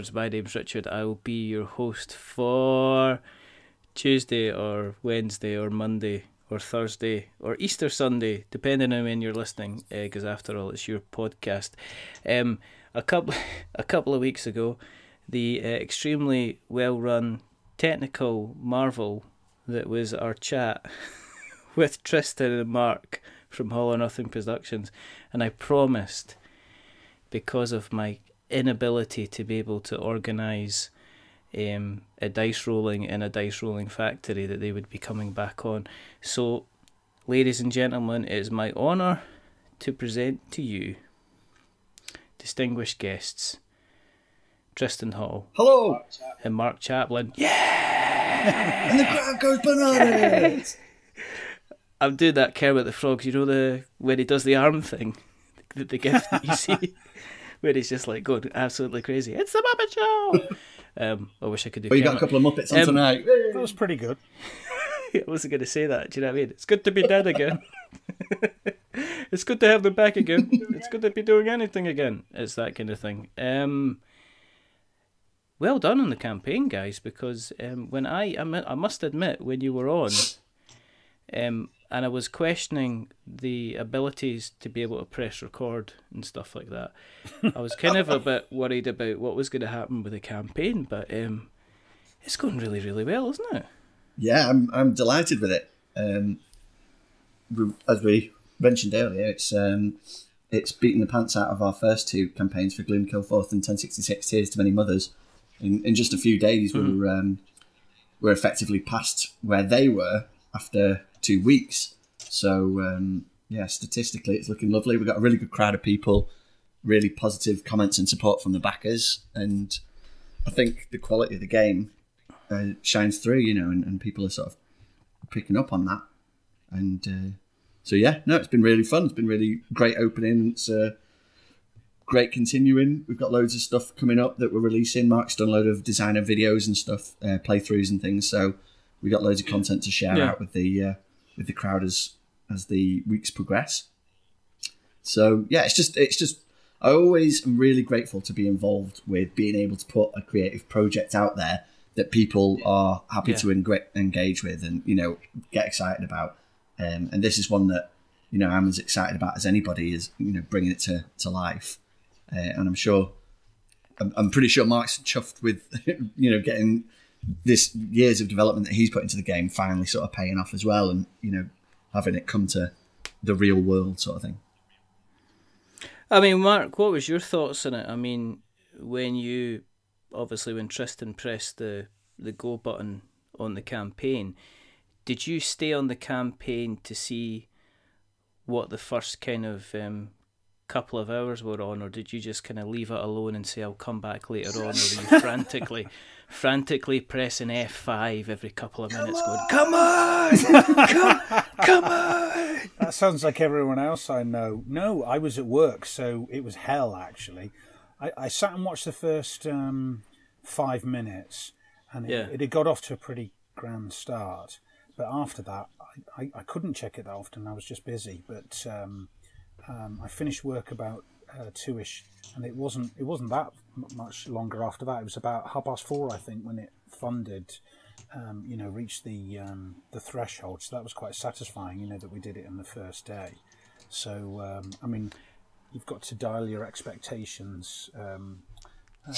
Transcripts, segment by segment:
Wizards. My name's Richard. I will be your host for Tuesday or Wednesday or Monday or Thursday or Easter Sunday, depending on when you're listening, because uh, after all, it's your podcast. Um, a couple, a couple of weeks ago, the uh, extremely well-run technical marvel that was our chat with Tristan and Mark from Hall or Nothing Productions, and I promised because of my inability to be able to organise um, a dice rolling in a dice rolling factory that they would be coming back on. So, ladies and gentlemen, it is my honour to present to you distinguished guests Tristan Hall. Hello. And Mark Chaplin. Yeah! and the crowd goes bananas. I'm doing that Kermit the Frog, you know the when he does the arm thing, the, the gift that you see, where he's just like going absolutely crazy. It's the Muppet Show. Um, I wish I could do. Well, you got a couple of Muppets on um, tonight. That was pretty good. I wasn't going to say that. Do you know what I mean? It's good to be dead again. it's good to have them back again. It's good to be doing anything again. It's that kind of thing. Um, well done on the campaign, guys. Because um, when I, I, must admit, when you were on, um, and I was questioning the abilities to be able to press record and stuff like that. I was kind of a bit worried about what was going to happen with the campaign, but um, it's going really, really well, isn't it? Yeah, I'm I'm delighted with it. Um, as we mentioned earlier, it's um, it's beaten the pants out of our first two campaigns for Gloom Kilforth and 1066 Tears to Many Mothers. In, in just a few days, mm-hmm. we were um, we're effectively past where they were after two weeks. So um, yeah, statistically, it's looking lovely. We've got a really good crowd of people, really positive comments and support from the backers, and I think the quality of the game uh, shines through. You know, and, and, people are sort of picking up on that. And uh, so yeah, no, it's been really fun. It's been really great opening. It's uh, great continuing. We've got loads of stuff coming up that we're releasing. Mark's done a load of designer videos and stuff, uh, playthroughs and things. So we got loads of content to share yeah. out with the uh, with the crowd as as the weeks progress. So yeah, it's just it's just I always am really grateful to be involved with being able to put a creative project out there that people are happy yeah. to en- engage with and you know get excited about. Um, and this is one that you know I'm as excited about as anybody is you know bringing it to to life. Uh, and I'm sure I'm, I'm pretty sure Mark's chuffed with you know getting this years of development that he's put into the game finally sort of paying off as well, and you know having it come to the real world sort of thing. I mean, Mark, what was your thoughts on it? I mean, when you obviously when Tristan pressed the the go button on the campaign, did you stay on the campaign to see what the first kind of um, couple of hours were on, or did you just kind of leave it alone and say I'll come back later on, or were you frantically frantically pressing F5 every couple of minutes, going, "Come on, come, come on." That sounds like everyone else I know. No, I was at work, so it was hell. Actually, I, I sat and watched the first um, five minutes, and it, yeah. it, had got off to a pretty grand start. But after that, I, I, I couldn't check it that often. I was just busy. But um, um, I finished work about uh, two-ish, and it wasn't it wasn't that much longer after that. It was about half past four, I think, when it funded. Um, you know, reached the um, the threshold. So that was quite satisfying. You know that we did it in the first day. So um, I mean, you've got to dial your expectations um, uh,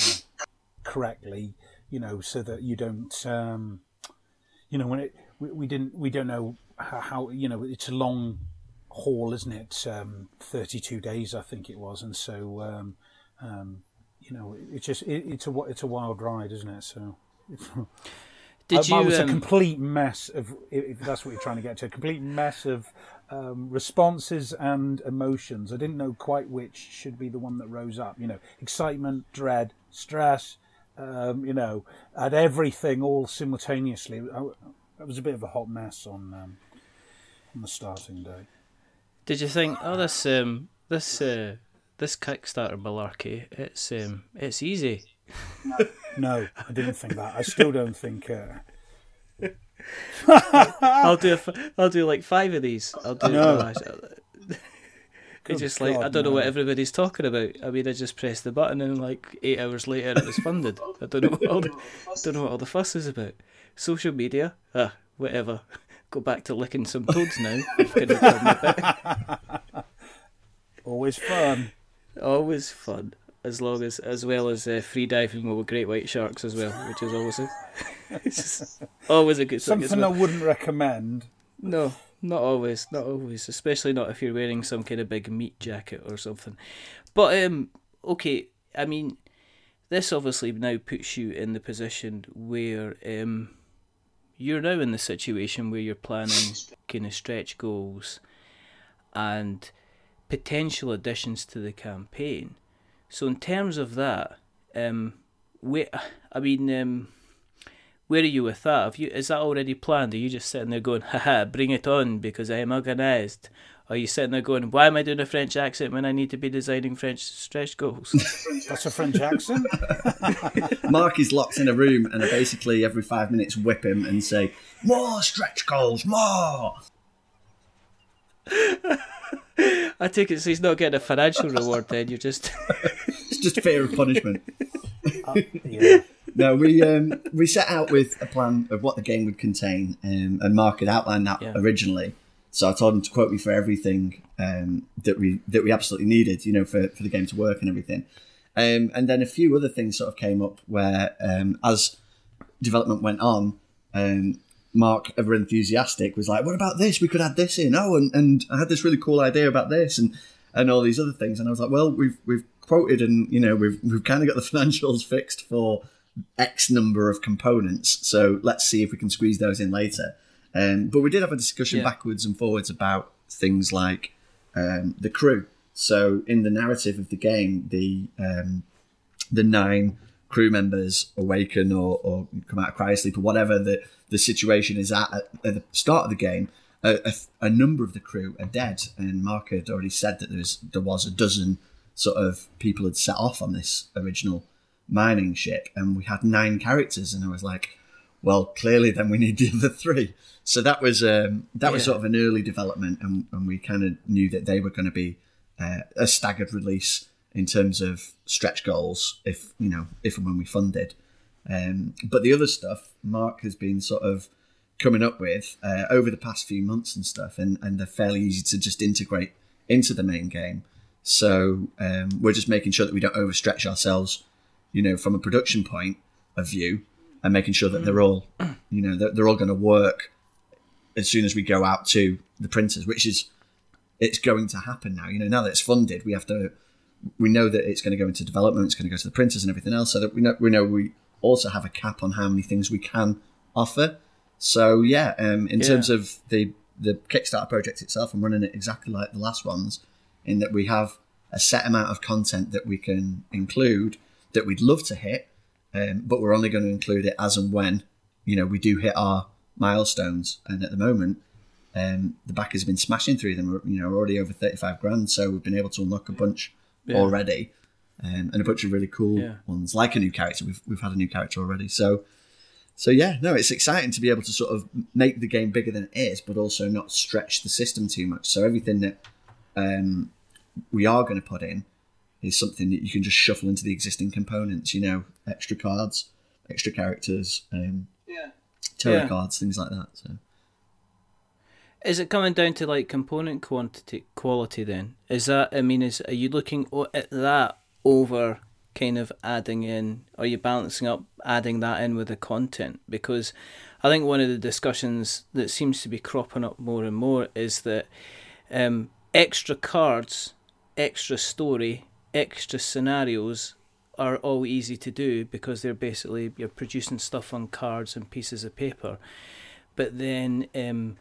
correctly. You know, so that you don't. Um, you know, when it we, we didn't we don't know how, how you know it's a long haul, isn't it? Um, 32 days, I think it was, and so um, um, you know, it's just it, it's a it's a wild ride, isn't it? So. Did you? It was a um, complete mess of, if that's what you're trying to get to, a complete mess of um, responses and emotions. I didn't know quite which should be the one that rose up. You know, excitement, dread, stress. Um, you know, at everything all simultaneously. It was a bit of a hot mess on um, on the starting day. Did you think, oh, this um, this uh, this Kickstarter malarkey, it's um, it's easy? no, I didn't think that. I still don't think. Uh... I'll do a, I'll do like five of these. I'll do. No. it's just like I don't know what everybody's talking about. I mean, I just pressed the button and like eight hours later it was funded. I don't know what all the, don't know what all the fuss is about. Social media, ah, whatever. Go back to licking some toads now. Always fun. Always fun as long as as well as uh, free diving with great white sharks as well, which is always a always a good something well. I wouldn't recommend. No, not always, not always, especially not if you're wearing some kind of big meat jacket or something. But um, okay, I mean, this obviously now puts you in the position where um, you're now in the situation where you're planning kind of stretch goals and potential additions to the campaign. So in terms of that, um, where I mean, um, where are you with that? Have you is that already planned? Are you just sitting there going, haha, bring it on because I am organised? Are you sitting there going, why am I doing a French accent when I need to be designing French stretch goals? That's a French accent. Mark is locked in a room and I basically every five minutes whip him and say, more stretch goals, more. I take it so he's not getting a financial reward. Then you're just it's just fear of punishment. Uh, yeah. No, we um, we set out with a plan of what the game would contain, um, and Mark had outlined that yeah. originally. So I told him to quote me for everything um, that we that we absolutely needed, you know, for, for the game to work and everything. Um, and then a few other things sort of came up where, um, as development went on, um, Mark, ever enthusiastic, was like, "What about this? We could add this in." Oh, and, and I had this really cool idea about this, and and all these other things. And I was like, "Well, we've we've quoted, and you know, we've we've kind of got the financials fixed for X number of components. So let's see if we can squeeze those in later." Um, but we did have a discussion yeah. backwards and forwards about things like um, the crew. So in the narrative of the game, the um, the nine crew members awaken or, or come out of cryosleep or whatever the the situation is at at, at the start of the game, a, a, a, number of the crew are dead. And Mark had already said that there was there was a dozen sort of people had set off on this original mining ship, and we had nine characters, and I was like, well, clearly then we need the other three. So that was um, that yeah. was sort of an early development, and, and we kind of knew that they were going to be uh, a staggered release in terms of stretch goals, if you know, if and when we funded. Um, but the other stuff Mark has been sort of coming up with uh, over the past few months and stuff, and, and they're fairly easy to just integrate into the main game. So um, we're just making sure that we don't overstretch ourselves, you know, from a production point of view, and making sure that they're all, you know, they're, they're all going to work as soon as we go out to the printers, which is it's going to happen now. You know, now that it's funded, we have to we know that it's going to go into development, it's going to go to the printers and everything else, so that we know we know we also have a cap on how many things we can offer. So yeah, um, in yeah. terms of the the Kickstarter project itself, I'm running it exactly like the last ones, in that we have a set amount of content that we can include that we'd love to hit, um, but we're only going to include it as and when you know we do hit our milestones. And at the moment, um, the backers have been smashing through them. You know, already over thirty-five grand, so we've been able to unlock a bunch yeah. already um, and a bunch of really cool yeah. ones, like a new character. We've we've had a new character already, so so yeah, no, it's exciting to be able to sort of make the game bigger than it is, but also not stretch the system too much. So everything that um, we are going to put in is something that you can just shuffle into the existing components. You know, extra cards, extra characters, um, yeah, tarot yeah. cards, things like that. So. Is it coming down to like component quantity quality then? Is that I mean is are you looking at that over kind of adding in are you balancing up adding that in with the content because i think one of the discussions that seems to be cropping up more and more is that um, extra cards extra story extra scenarios are all easy to do because they're basically you're producing stuff on cards and pieces of paper but then um,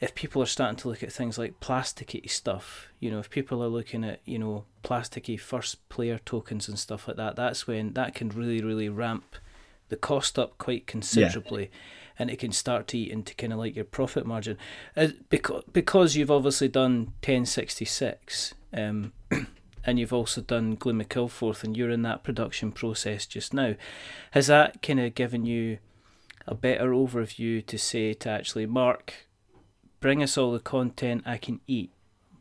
if people are starting to look at things like plasticky stuff, you know, if people are looking at, you know, plasticky first player tokens and stuff like that, that's when that can really, really ramp the cost up quite considerably. Yeah. And it can start to eat into kind of like your profit margin, uh, because because you've obviously done 1066, um, and you've also done Gloom of Kilforth, and you're in that production process just now. Has that kind of given you a better overview to say to actually mark bring us all the content I can eat,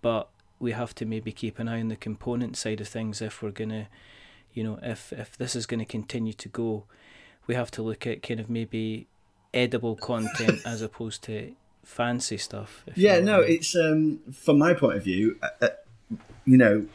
but we have to maybe keep an eye on the component side of things if we're gonna, you know, if if this is going to continue to go, we have to look at kind of maybe edible content as opposed to fancy stuff. Yeah, no, I mean. it's um, from my point of view, uh, uh, you know,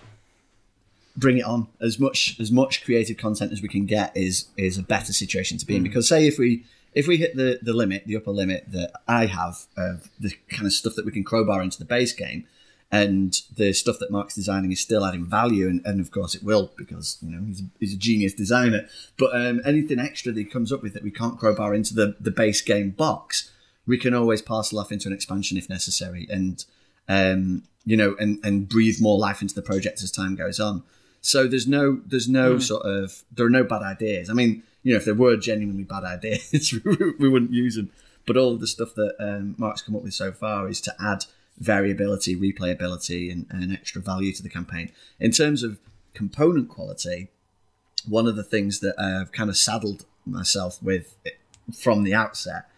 bring it on. As much as much creative content as we can get is is a better situation to be in. Mm. because say if we if we hit the the limit the upper limit that i have of the kind of stuff that we can crowbar into the base game and the stuff that mark's designing is still adding value and, and of course it will because you know he's a, he's a genius designer. But um, anything extra that he comes up with that we can't crowbar into the the base game box we can always parcel off into an expansion if necessary and um, you know and and breathe more life into the project as time goes on so there's no there's no mm. sort of there are no bad ideas. I mean, you know, if there were genuinely bad ideas, we wouldn't use them. But all of the stuff that um, Mark's come up with so far is to add variability, replayability, and, and extra value to the campaign. In terms of component quality, one of the things that I've kind of saddled myself with from the outset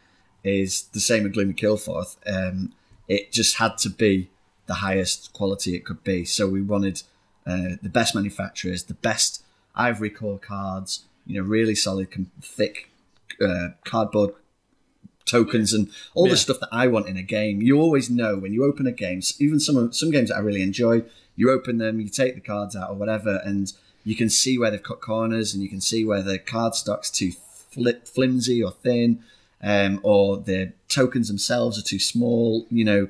is the same with Gloom of Kilforth. Um, it just had to be the highest quality it could be. So we wanted uh, the best manufacturers, the best ivory core cards, you know, really solid, thick uh, cardboard tokens and all yeah. the stuff that I want in a game. You always know when you open a game, even some some games that I really enjoy, you open them, you take the cards out or whatever, and you can see where they've cut corners and you can see where the card stock's too flip, flimsy or thin, um, or the tokens themselves are too small. You know,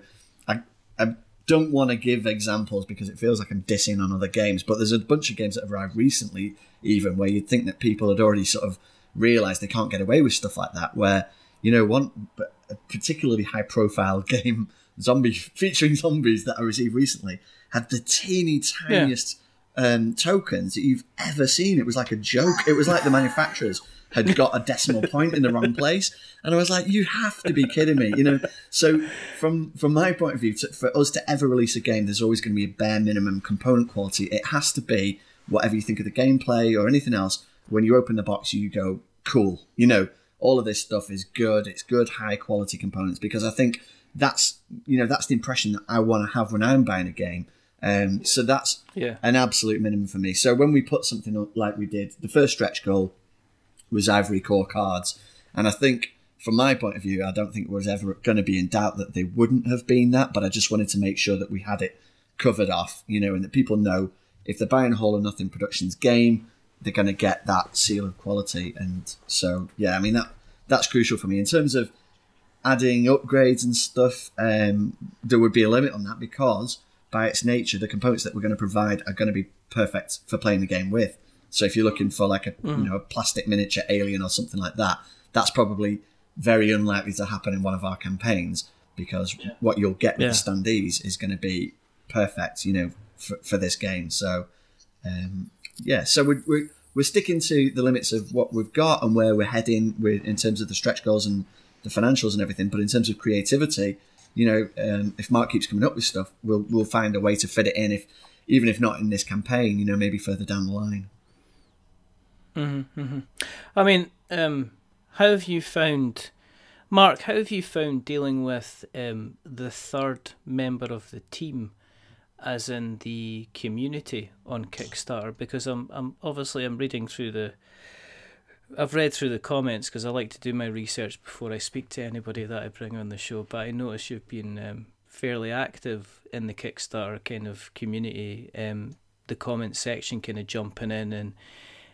don't want to give examples because it feels like I'm dissing on other games, but there's a bunch of games that have arrived recently, even where you'd think that people had already sort of realised they can't get away with stuff like that. Where you know, one a particularly high-profile game, zombie featuring zombies that I received recently, had the teeny tiniest yeah. um, tokens that you've ever seen. It was like a joke. It was like the manufacturers had got a decimal point in the wrong place. And I was like, you have to be kidding me, you know? So from from my point of view, to, for us to ever release a game, there's always going to be a bare minimum component quality. It has to be whatever you think of the gameplay or anything else. When you open the box, you go, cool. You know, all of this stuff is good. It's good, high quality components because I think that's you know that's the impression that I want to have when I'm buying a game. Um, so that's yeah. an absolute minimum for me. So when we put something like we did, the first stretch goal was Ivory Core cards. And I think, from my point of view, I don't think it was ever going to be in doubt that they wouldn't have been that, but I just wanted to make sure that we had it covered off, you know, and that people know if they're buying Hall or Nothing Productions game, they're going to get that seal of quality. And so, yeah, I mean, that that's crucial for me. In terms of adding upgrades and stuff, um, there would be a limit on that because by its nature, the components that we're going to provide are going to be perfect for playing the game with. So if you're looking for like a mm. you know a plastic miniature alien or something like that, that's probably very unlikely to happen in one of our campaigns because yeah. what you'll get with yeah. the standees is going to be perfect, you know, for, for this game. So um, yeah, so we're, we're we're sticking to the limits of what we've got and where we're heading with in terms of the stretch goals and the financials and everything. But in terms of creativity, you know, um, if Mark keeps coming up with stuff, we'll we'll find a way to fit it in. If even if not in this campaign, you know, maybe further down the line. Mm-hmm, mm-hmm. I mean, um, how have you found, Mark? How have you found dealing with um, the third member of the team, as in the community on Kickstarter? Because I'm, I'm obviously I'm reading through the, I've read through the comments because I like to do my research before I speak to anybody that I bring on the show. But I notice you've been um, fairly active in the Kickstarter kind of community, um, the comment section, kind of jumping in and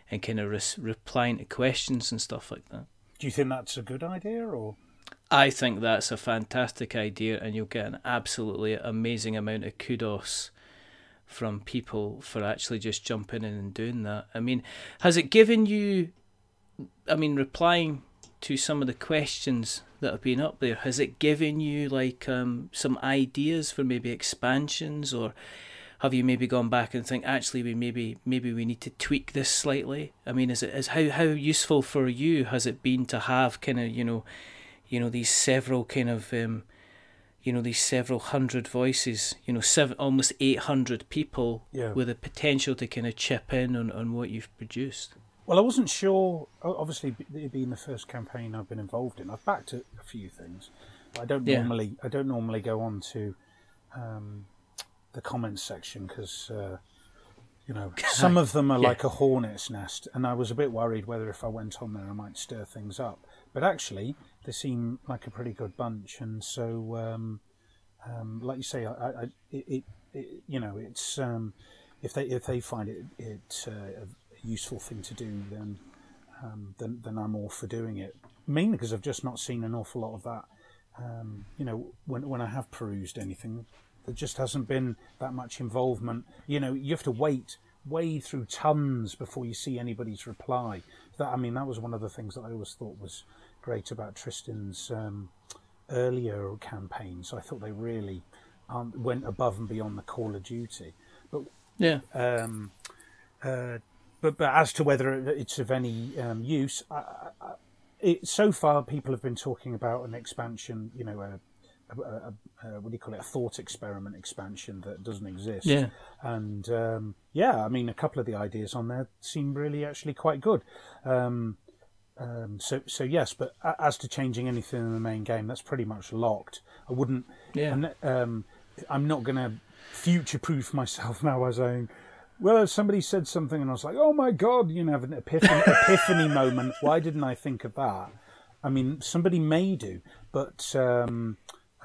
and kind of res- replying to questions and stuff like that. Do you think that's a good idea or? I think that's a fantastic idea, and you'll get an absolutely amazing amount of kudos from people for actually just jumping in and doing that. I mean, has it given you, I mean, replying to some of the questions that have been up there, has it given you like um, some ideas for maybe expansions or have you maybe gone back and think actually we maybe maybe we need to tweak this slightly? I mean, is it is how how useful for you has it been to have kind of you know, you know these several kind of um, you know these several hundred voices, you know seven almost eight hundred people yeah. with a potential to kind of chip in on on what you've produced. Well, I wasn't sure. Obviously, it being the first campaign I've been involved in, I've backed a, a few things. I don't yeah. normally I don't normally go on to. Um, the comments section because uh, you know some of them are yeah. like a hornet's nest, and I was a bit worried whether if I went on there I might stir things up. But actually, they seem like a pretty good bunch, and so um, um, like you say, I, I it, it, it, you know it's um, if they if they find it it uh, a useful thing to do, then um, then then I'm all for doing it. Mainly because I've just not seen an awful lot of that. Um, you know, when when I have perused anything, there just hasn't been that much involvement. You know, you have to wait, wade through tons before you see anybody's reply. That I mean, that was one of the things that I always thought was great about Tristan's um, earlier campaigns. I thought they really um, went above and beyond the Call of Duty. But yeah. Um, uh, but but as to whether it's of any um, use, I, I, it, so far people have been talking about an expansion. You know, a, a, a, a, what do you call it? A thought experiment expansion that doesn't exist. Yeah. And um, yeah, I mean, a couple of the ideas on there seem really actually quite good. Um, um, so so yes, but as to changing anything in the main game, that's pretty much locked. I wouldn't. Yeah. I'm, um, I'm not going to future proof myself now by saying. Well, if somebody said something, and I was like, "Oh my god!" You know, have an epiphany, epiphany moment. Why didn't I think of that? I mean, somebody may do, but um,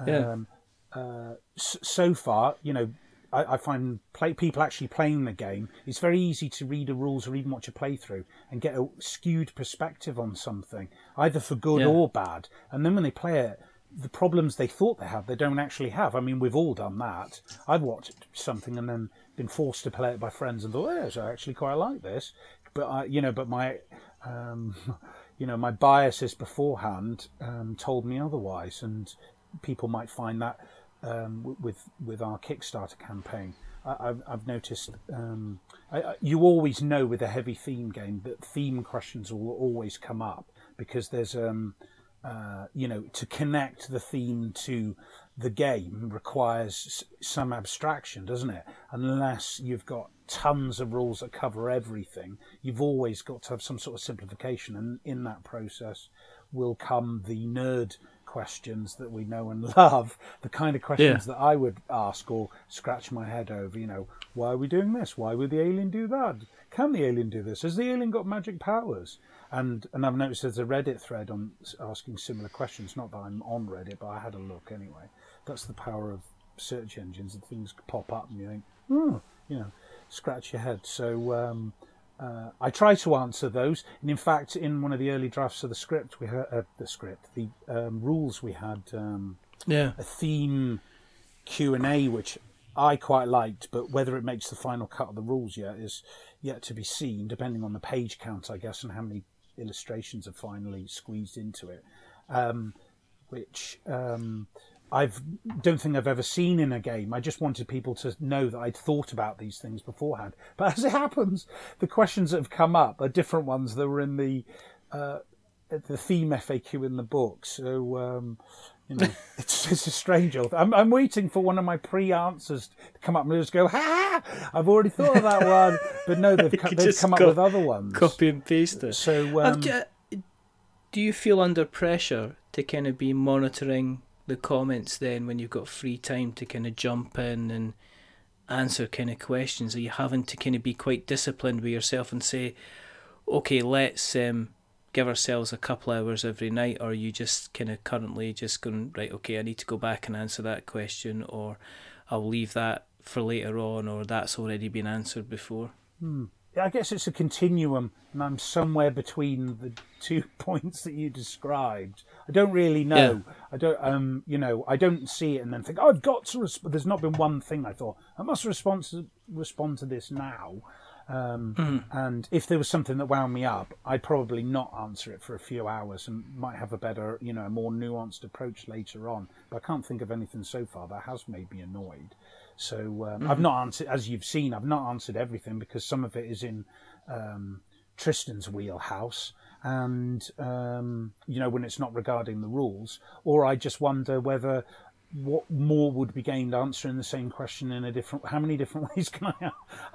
yeah. Um, uh, so far, you know, I, I find play, people actually playing the game. It's very easy to read the rules or even watch a playthrough and get a skewed perspective on something, either for good yeah. or bad. And then when they play it, the problems they thought they had, they don't actually have. I mean, we've all done that. I've watched something and then been forced to play it by friends and thought, oh, yes, I actually quite like this. But I, you know, but my, um, you know, my biases beforehand um, told me otherwise, and people might find that um, with with our Kickstarter campaign. I, have I've noticed um, I, you always know with a heavy theme game that theme questions will always come up because there's um, uh, you know to connect the theme to the game requires some abstraction, doesn't it? Unless you've got tons of rules that cover everything, you've always got to have some sort of simplification, and in that process will come the nerd questions that we know and love, the kind of questions yeah. that I would ask or scratch my head over. You know, why are we doing this? Why would the alien do that? Can the alien do this? Has the alien got magic powers? And and I've noticed there's a Reddit thread on asking similar questions. Not that I'm on Reddit, but I had a look anyway. That's the power of search engines and things pop up and you think, oh, you know, scratch your head. So um, uh, I try to answer those, and in fact, in one of the early drafts of the script, we had uh, the script, the um, rules we had um, yeah. a theme Q and A, which I quite liked, but whether it makes the final cut of the rules yet is yet to be seen, depending on the page count, I guess, and how many illustrations are finally squeezed into it. Um, which um, I don't think I've ever seen in a game. I just wanted people to know that I'd thought about these things beforehand. But as it happens, the questions that have come up are different ones that were in the uh, the theme FAQ in the book. So um, you know, it's, it's a strange old. I'm, I'm waiting for one of my pre-answers to come up and just go, ha! I've already thought of that one, but no, they've, co- they've come co- up with other ones. Copy and paste it. So, um, do you feel under pressure to kind of be monitoring the comments then when you've got free time to kind of jump in and answer kind of questions? Are you having to kind of be quite disciplined with yourself and say, okay, let's um, give ourselves a couple hours every night, or are you just kind of currently just going, right, okay, I need to go back and answer that question, or I'll leave that for later on, or that's already been answered before? Hmm. I guess it's a continuum, and I'm somewhere between the two points that you described. I don't really know. Yeah. I don't, um, you know, I don't see it and then think, oh, I've got to. Resp-. There's not been one thing I thought I must respond to respond to this now. Um, mm-hmm. And if there was something that wound me up, I'd probably not answer it for a few hours and might have a better, you know, a more nuanced approach later on. But I can't think of anything so far that has made me annoyed. So um, mm-hmm. I've not answered, as you've seen, I've not answered everything because some of it is in um, Tristan's wheelhouse, and um, you know when it's not regarding the rules, or I just wonder whether what more would be gained answering the same question in a different. How many different ways can I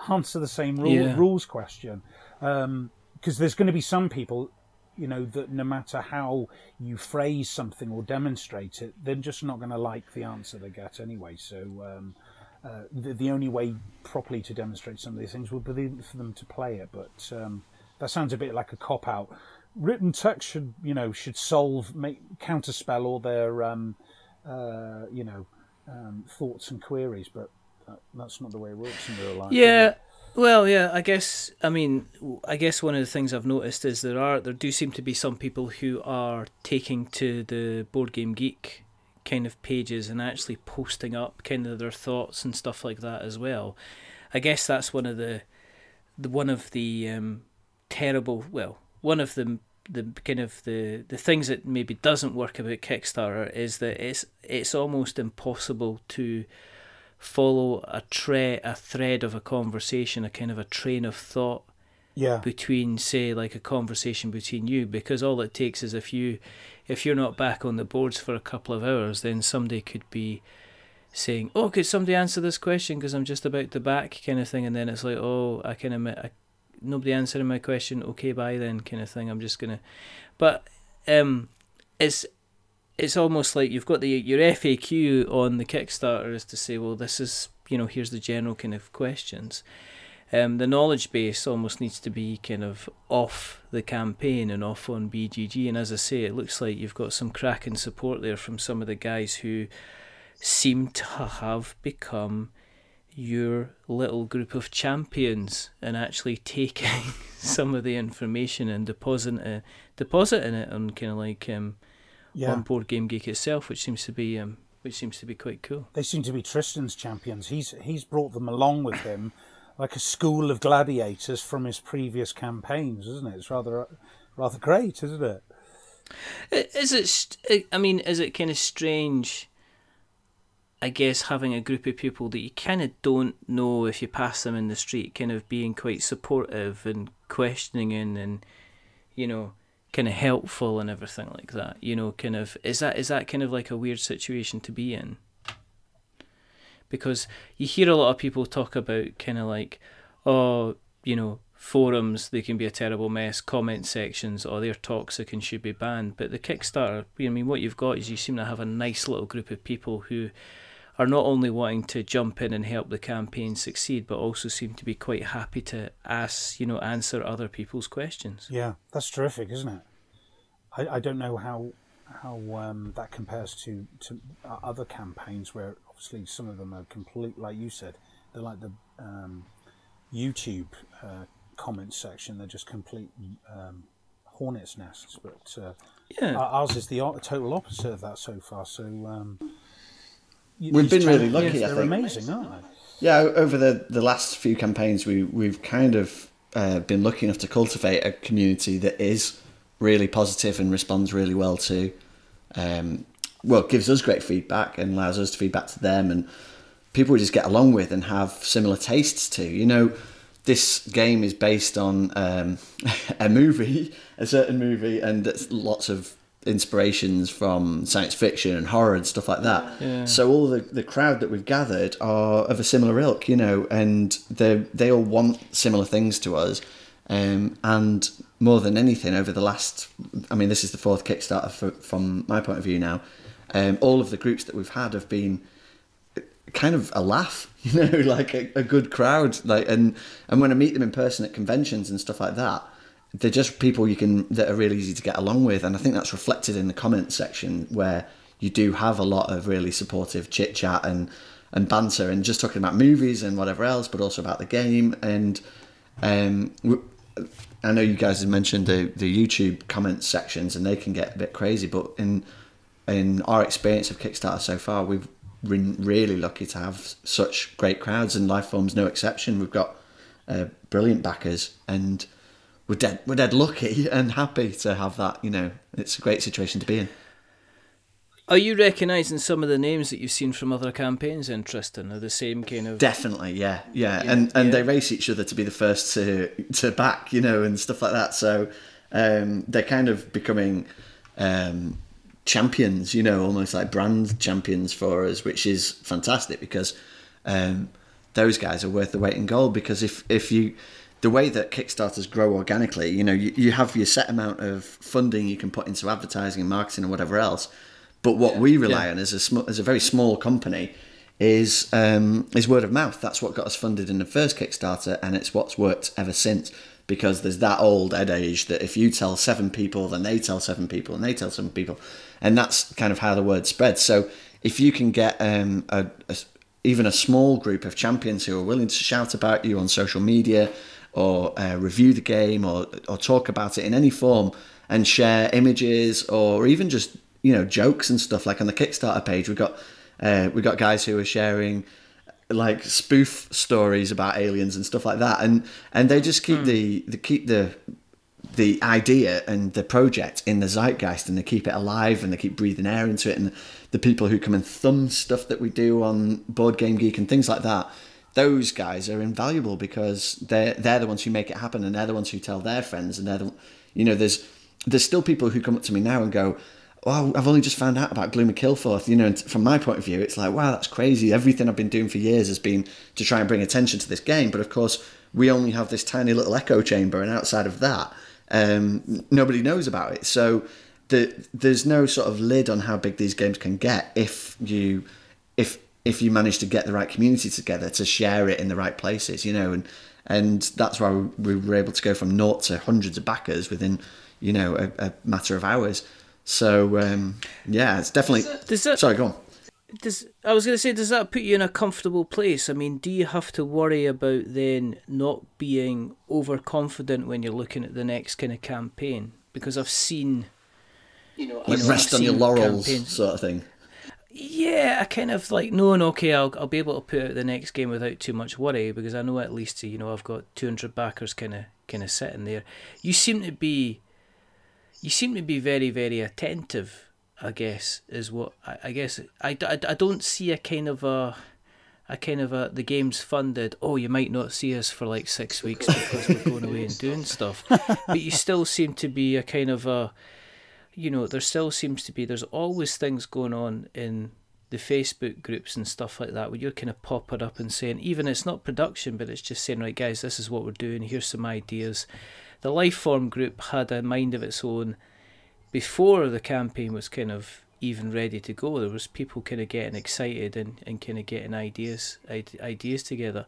answer the same rule, yeah. rules question? Because um, there's going to be some people you know that no matter how you phrase something or demonstrate it, they're just not going to like the answer they get anyway. So um, uh, the, the only way properly to demonstrate some of these things would be for them to play it. But um, that sounds a bit like a cop out. Written text should, you know, should solve, make counterspell all their, um, uh, you know, um, thoughts and queries. But that, that's not the way it works in real life. Yeah. Well, yeah, I guess. I mean, I guess one of the things I've noticed is there are there do seem to be some people who are taking to the board game geek kind of pages and actually posting up kind of their thoughts and stuff like that as well. I guess that's one of the, the one of the um, terrible well one of the the kind of the the things that maybe doesn't work about Kickstarter is that it's it's almost impossible to follow a tre- a thread of a conversation, a kind of a train of thought yeah. between say like a conversation between you because all it takes is if you if you're not back on the boards for a couple of hours then somebody could be saying oh could somebody answer this question? Because i'm just about to back kind of thing and then it's like oh i can admit I, nobody answering my question okay bye then kind of thing. I'm just gonna but um it's it's almost like you've got the your faq on the kickstarter is to say well this is you know here's the general kind of questions um, the knowledge base almost needs to be kind of off the campaign and off on BGG. And as I say, it looks like you've got some cracking support there from some of the guys who seem to have become your little group of champions and actually taking some of the information and depositing it, depositing it on kind of like um, yeah. on Board Game Geek itself, which seems to be um, which seems to be quite cool. They seem to be Tristan's champions. He's he's brought them along with him like a school of gladiators from his previous campaigns, isn't it? It's rather rather great, isn't it? Is it? I mean, is it kind of strange? I guess having a group of people that you kind of don't know if you pass them in the street, kind of being quite supportive and questioning and, you know, kind of helpful and everything like that. You know, kind of is that is that kind of like a weird situation to be in? Because you hear a lot of people talk about kind of like, oh, you know, forums they can be a terrible mess, comment sections, or they're toxic and should be banned. But the Kickstarter, I mean, what you've got is you seem to have a nice little group of people who are not only wanting to jump in and help the campaign succeed, but also seem to be quite happy to ask, you know, answer other people's questions. Yeah, that's terrific, isn't it? I, I don't know how how um, that compares to to other campaigns where obviously some of them are complete, like you said, they're like the um, YouTube uh, comment section. They're just complete um, hornets' nests. But uh, yeah. ours is the total opposite of that so far. So um, we've been really lucky. They're amazing, aren't they? Yeah, over the, the last few campaigns, we we've kind of uh, been lucky enough to cultivate a community that is really positive and responds really well to um, well, gives us great feedback and allows us to feedback to them, and people we just get along with and have similar tastes to. You know, this game is based on um, a movie, a certain movie, and lots of inspirations from science fiction and horror and stuff like that. Yeah. So all the, the crowd that we've gathered are of a similar ilk, you know, and they they all want similar things to us. Um, and more than anything, over the last, I mean, this is the fourth Kickstarter for, from my point of view now um, all of the groups that we've had have been kind of a laugh, you know, like a, a, good crowd. Like, and and when I meet them in person at conventions and stuff like that, they're just people you can that are really easy to get along with, and I think that's reflected in the comment section where you do have a lot of really supportive chit chat and and banter and just talking about movies and whatever else, but also about the game. And um, I know you guys have mentioned the the YouTube comment sections, and they can get a bit crazy, but in in our experience of Kickstarter so far, we've been really lucky to have such great crowds, and Lifeform's no exception. We've got uh, brilliant backers, and we're dead we're dead lucky and happy to have that. You know, it's a great situation to be in. Are you recognising some of the names that you've seen from other campaigns in Tristan? Are the same kind of definitely, yeah, yeah, yeah and and yeah. they race each other to be the first to to back, you know, and stuff like that. So um, they're kind of becoming um, champions, you know, almost like brand champions for us, which is fantastic because um, those guys are worth the weight in gold. Because if if you the way that Kickstarters grow organically, you know, you, you have your set amount of funding you can put into advertising and marketing and whatever else. But what yeah, we rely yeah. on as a sm- as a very small company is um, is word of mouth. That's what got us funded in the first Kickstarter, and it's what's worked ever since. Because there's that old adage that if you tell seven people, then they tell seven people, and they tell seven people, and that's kind of how the word spreads. So if you can get um, a, a, even a small group of champions who are willing to shout about you on social media, or uh, review the game, or or talk about it in any form, and share images, or even just you know jokes and stuff, like on the Kickstarter page, we've got uh, we got guys who are sharing like spoof stories about aliens and stuff like that, and and they just keep mm. the, the keep the the idea and the project in the zeitgeist and they keep it alive and they keep breathing air into it and the people who come and thumb stuff that we do on board game geek and things like that those guys are invaluable because they're they're the ones who make it happen and they're the ones who tell their friends and they're the, you know there's there's still people who come up to me now and go well, I've only just found out about Gloom of Kilforth. You know, from my point of view, it's like, wow, that's crazy. Everything I've been doing for years has been to try and bring attention to this game. But of course, we only have this tiny little echo chamber, and outside of that, um, nobody knows about it. So the, there's no sort of lid on how big these games can get if you if if you manage to get the right community together to share it in the right places. You know, and and that's why we were able to go from naught to hundreds of backers within you know a, a matter of hours. So um, yeah, it's definitely. Does that, sorry, go on. Does I was going to say, does that put you in a comfortable place? I mean, do you have to worry about then not being overconfident when you're looking at the next kind of campaign? Because I've seen, you know, like rest on your laurels campaigns. sort of thing. Yeah, I kind of like knowing okay, I'll I'll be able to put out the next game without too much worry because I know at least you know I've got two hundred backers kind of kind of sitting there. You seem to be you seem to be very, very attentive. I guess is what I, I guess I, I, I don't see a kind of a a kind of a the game's funded. Oh, you might not see us for like six weeks because we're going away and doing stuff, but you still seem to be a kind of a you know there still seems to be there's always things going on in the Facebook groups and stuff like that where you're kind of popping up and saying even it's not production but it's just saying right guys this is what we're doing here's some ideas the Lifeform group had a mind of its own before the campaign was kind of even ready to go. There was people kind of getting excited and, and kind of getting ideas ideas together.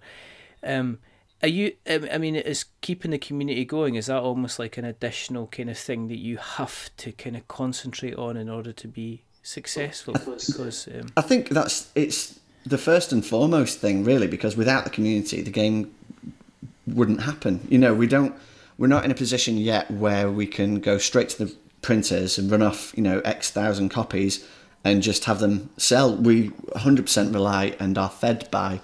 Um, are you? I mean, is keeping the community going? Is that almost like an additional kind of thing that you have to kind of concentrate on in order to be successful? Because um, I think that's it's the first and foremost thing, really, because without the community, the game wouldn't happen. You know, we don't we're not in a position yet where we can go straight to the printers and run off, you know, X thousand copies and just have them sell. We 100% rely and are fed by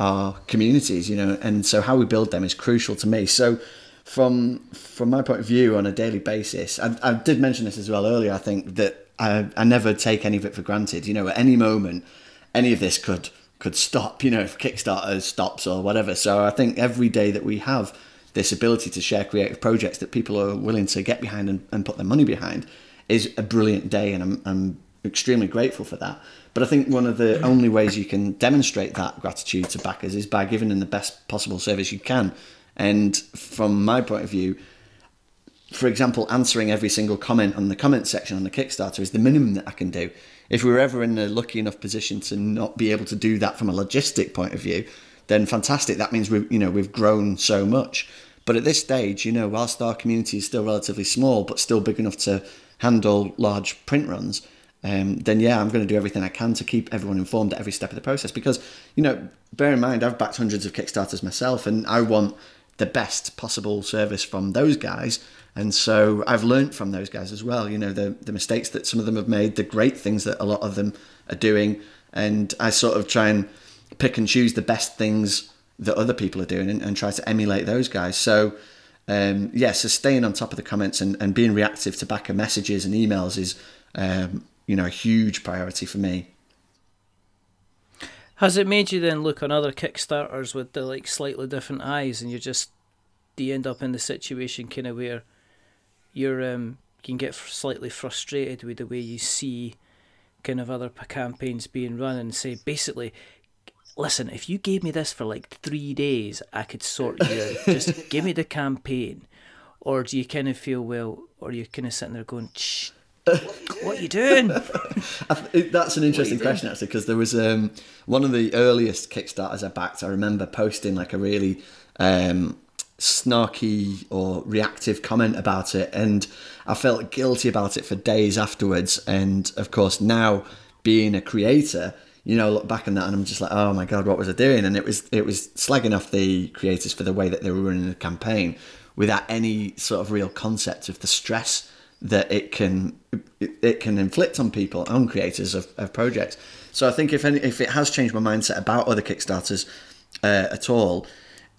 our communities, you know, and so how we build them is crucial to me. So, from from my point of view, on a daily basis, I, I did mention this as well earlier. I think that I, I never take any of it for granted. You know, at any moment, any of this could could stop. You know, if Kickstarter stops or whatever. So I think every day that we have this ability to share creative projects that people are willing to get behind and, and put their money behind is a brilliant day, and I'm, I'm extremely grateful for that. But I think one of the only ways you can demonstrate that gratitude to backers is by giving them the best possible service you can. And from my point of view, for example, answering every single comment on the comment section on the Kickstarter is the minimum that I can do. If we are ever in a lucky enough position to not be able to do that from a logistic point of view, then fantastic. That means we you know we've grown so much. But at this stage, you know, whilst our community is still relatively small, but still big enough to handle large print runs, um, then yeah, I'm going to do everything I can to keep everyone informed at every step of the process. Because, you know, bear in mind, I've backed hundreds of Kickstarters myself, and I want the best possible service from those guys. And so I've learned from those guys as well, you know, the, the mistakes that some of them have made, the great things that a lot of them are doing. And I sort of try and pick and choose the best things that other people are doing and, and try to emulate those guys. So, um, yeah, so staying on top of the comments and, and being reactive to backer messages and emails is, um, you know, a huge priority for me. Has it made you then look on other Kickstarters with the like slightly different eyes, and you just do you end up in the situation kind of where you're um you can get slightly frustrated with the way you see kind of other campaigns being run and say basically listen, if you gave me this for like three days, I could sort you out. Just give me the campaign. Or do you kind of feel, well, or you kind of sitting there going, Shh, what are you doing? That's an interesting question, actually, because there was um, one of the earliest Kickstarters I backed. I remember posting like a really um, snarky or reactive comment about it, and I felt guilty about it for days afterwards. And of course, now being a creator, you know, look back on that and I'm just like, oh my god, what was I doing? And it was it was slagging off the creators for the way that they were running the campaign without any sort of real concept of the stress that it can it can inflict on people, on creators of, of projects. So I think if any, if it has changed my mindset about other Kickstarters uh, at all,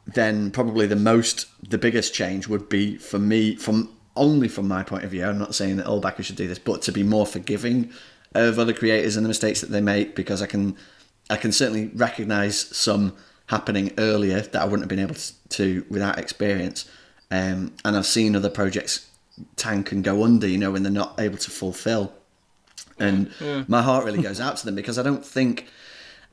then probably the most the biggest change would be for me from only from my point of view. I'm not saying that all backers should do this, but to be more forgiving of other creators and the mistakes that they make because I can I can certainly recognise some happening earlier that I wouldn't have been able to, to without experience. Um, and I've seen other projects tank and go under, you know, when they're not able to fulfil. And yeah. my heart really goes out to them because I don't think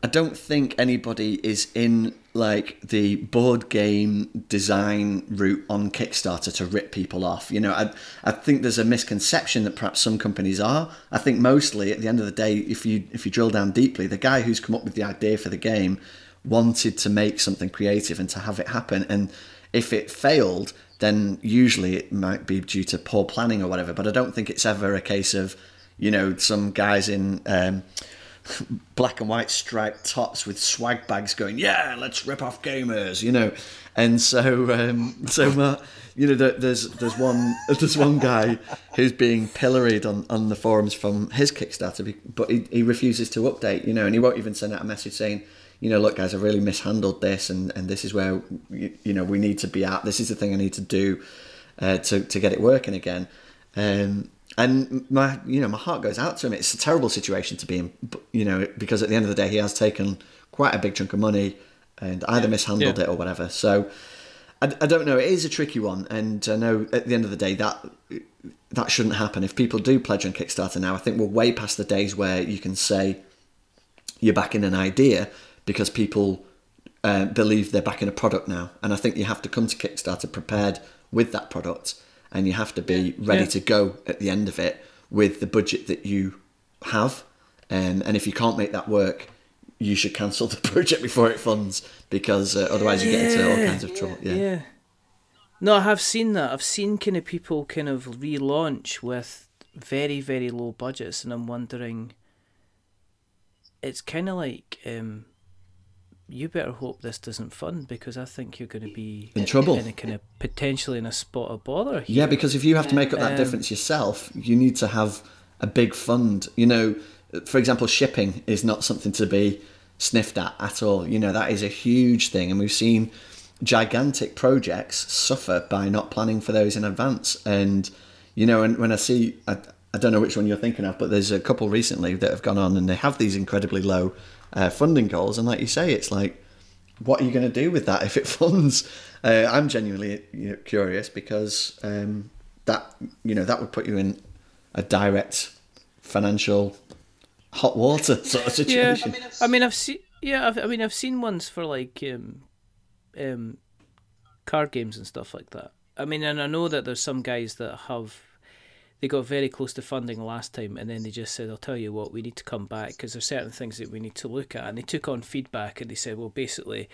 I don't think anybody is in like the board game design route on Kickstarter to rip people off. You know, I I think there's a misconception that perhaps some companies are. I think mostly at the end of the day, if you if you drill down deeply, the guy who's come up with the idea for the game wanted to make something creative and to have it happen. And if it failed, then usually it might be due to poor planning or whatever. But I don't think it's ever a case of, you know, some guys in. Um, black and white striped tops with swag bags going, yeah, let's rip off gamers, you know. And so, um, so uh, you know, there's there's one there's one guy who's being pilloried on, on the forums from his Kickstarter, but he, he refuses to update, you know, and he won't even send out a message saying, you know, look, guys, I really mishandled this, and, and this is where you, you know we need to be at. This is the thing I need to do uh, to to get it working again. Um, and my you know my heart goes out to him. It's a terrible situation to be in, you know, because at the end of the day he has taken quite a big chunk of money and either yeah. mishandled yeah. it or whatever. So I, I don't know. It is a tricky one, and I know at the end of the day that that shouldn't happen. If people do pledge on Kickstarter now, I think we're way past the days where you can say you're backing an idea because people uh, believe they're backing a product now, and I think you have to come to Kickstarter prepared with that product and you have to be ready yeah. to go at the end of it with the budget that you have. Um, and if you can't make that work, you should cancel the project before it funds because uh, otherwise you get into all kinds of trouble. Yeah. yeah. No, I have seen that. I've seen kind of people kind of relaunch with very, very low budgets, and I'm wondering. It's kind of like um, you better hope this doesn't fund because I think you're going to be in trouble, in a kind of potentially in a spot of bother. Here. Yeah, because if you have to make up that um, difference yourself, you need to have a big fund. You know, for example, shipping is not something to be sniffed at at all. You know, that is a huge thing, and we've seen gigantic projects suffer by not planning for those in advance. And you know, and when I see, I, I don't know which one you're thinking of, but there's a couple recently that have gone on and they have these incredibly low uh, funding goals. And like you say, it's like, what are you going to do with that if it funds? Uh, I'm genuinely you know, curious because um, that you know that would put you in a direct financial hot water sort of situation. Yeah, I mean, I've seen yeah, I've, I mean, I've seen ones for like um, um, card games and stuff like that. I mean, and I know that there's some guys that have they got very close to funding last time, and then they just said, "I'll tell you what, we need to come back because there's certain things that we need to look at." And they took on feedback, and they said, "Well, basically,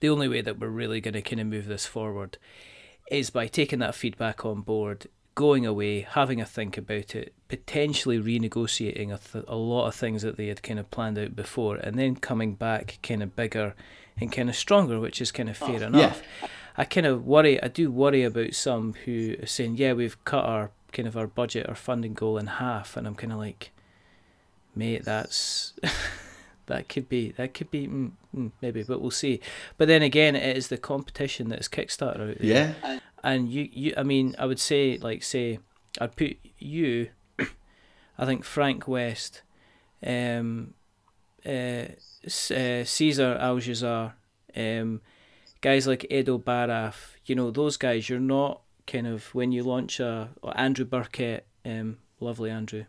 the only way that we're really going to kind of move this forward is by taking that feedback on board." Going away, having a think about it, potentially renegotiating a, th- a lot of things that they had kind of planned out before, and then coming back kind of bigger and kind of stronger, which is kind of fair oh, enough. Yeah. I kind of worry, I do worry about some who are saying, yeah, we've cut our kind of our budget or funding goal in half, and I'm kind of like, mate, that's that could be that could be mm, mm, maybe, but we'll see. But then again, it is the competition that is Kickstarter out there. Yeah. And you, you, I mean, I would say like say I'd put you, I think Frank West, um, uh, uh, Caesar Aljazar, um, guys like Edo Baraf, you know, those guys, you're not kind of when you launch a Andrew Burkett, um, lovely Andrew,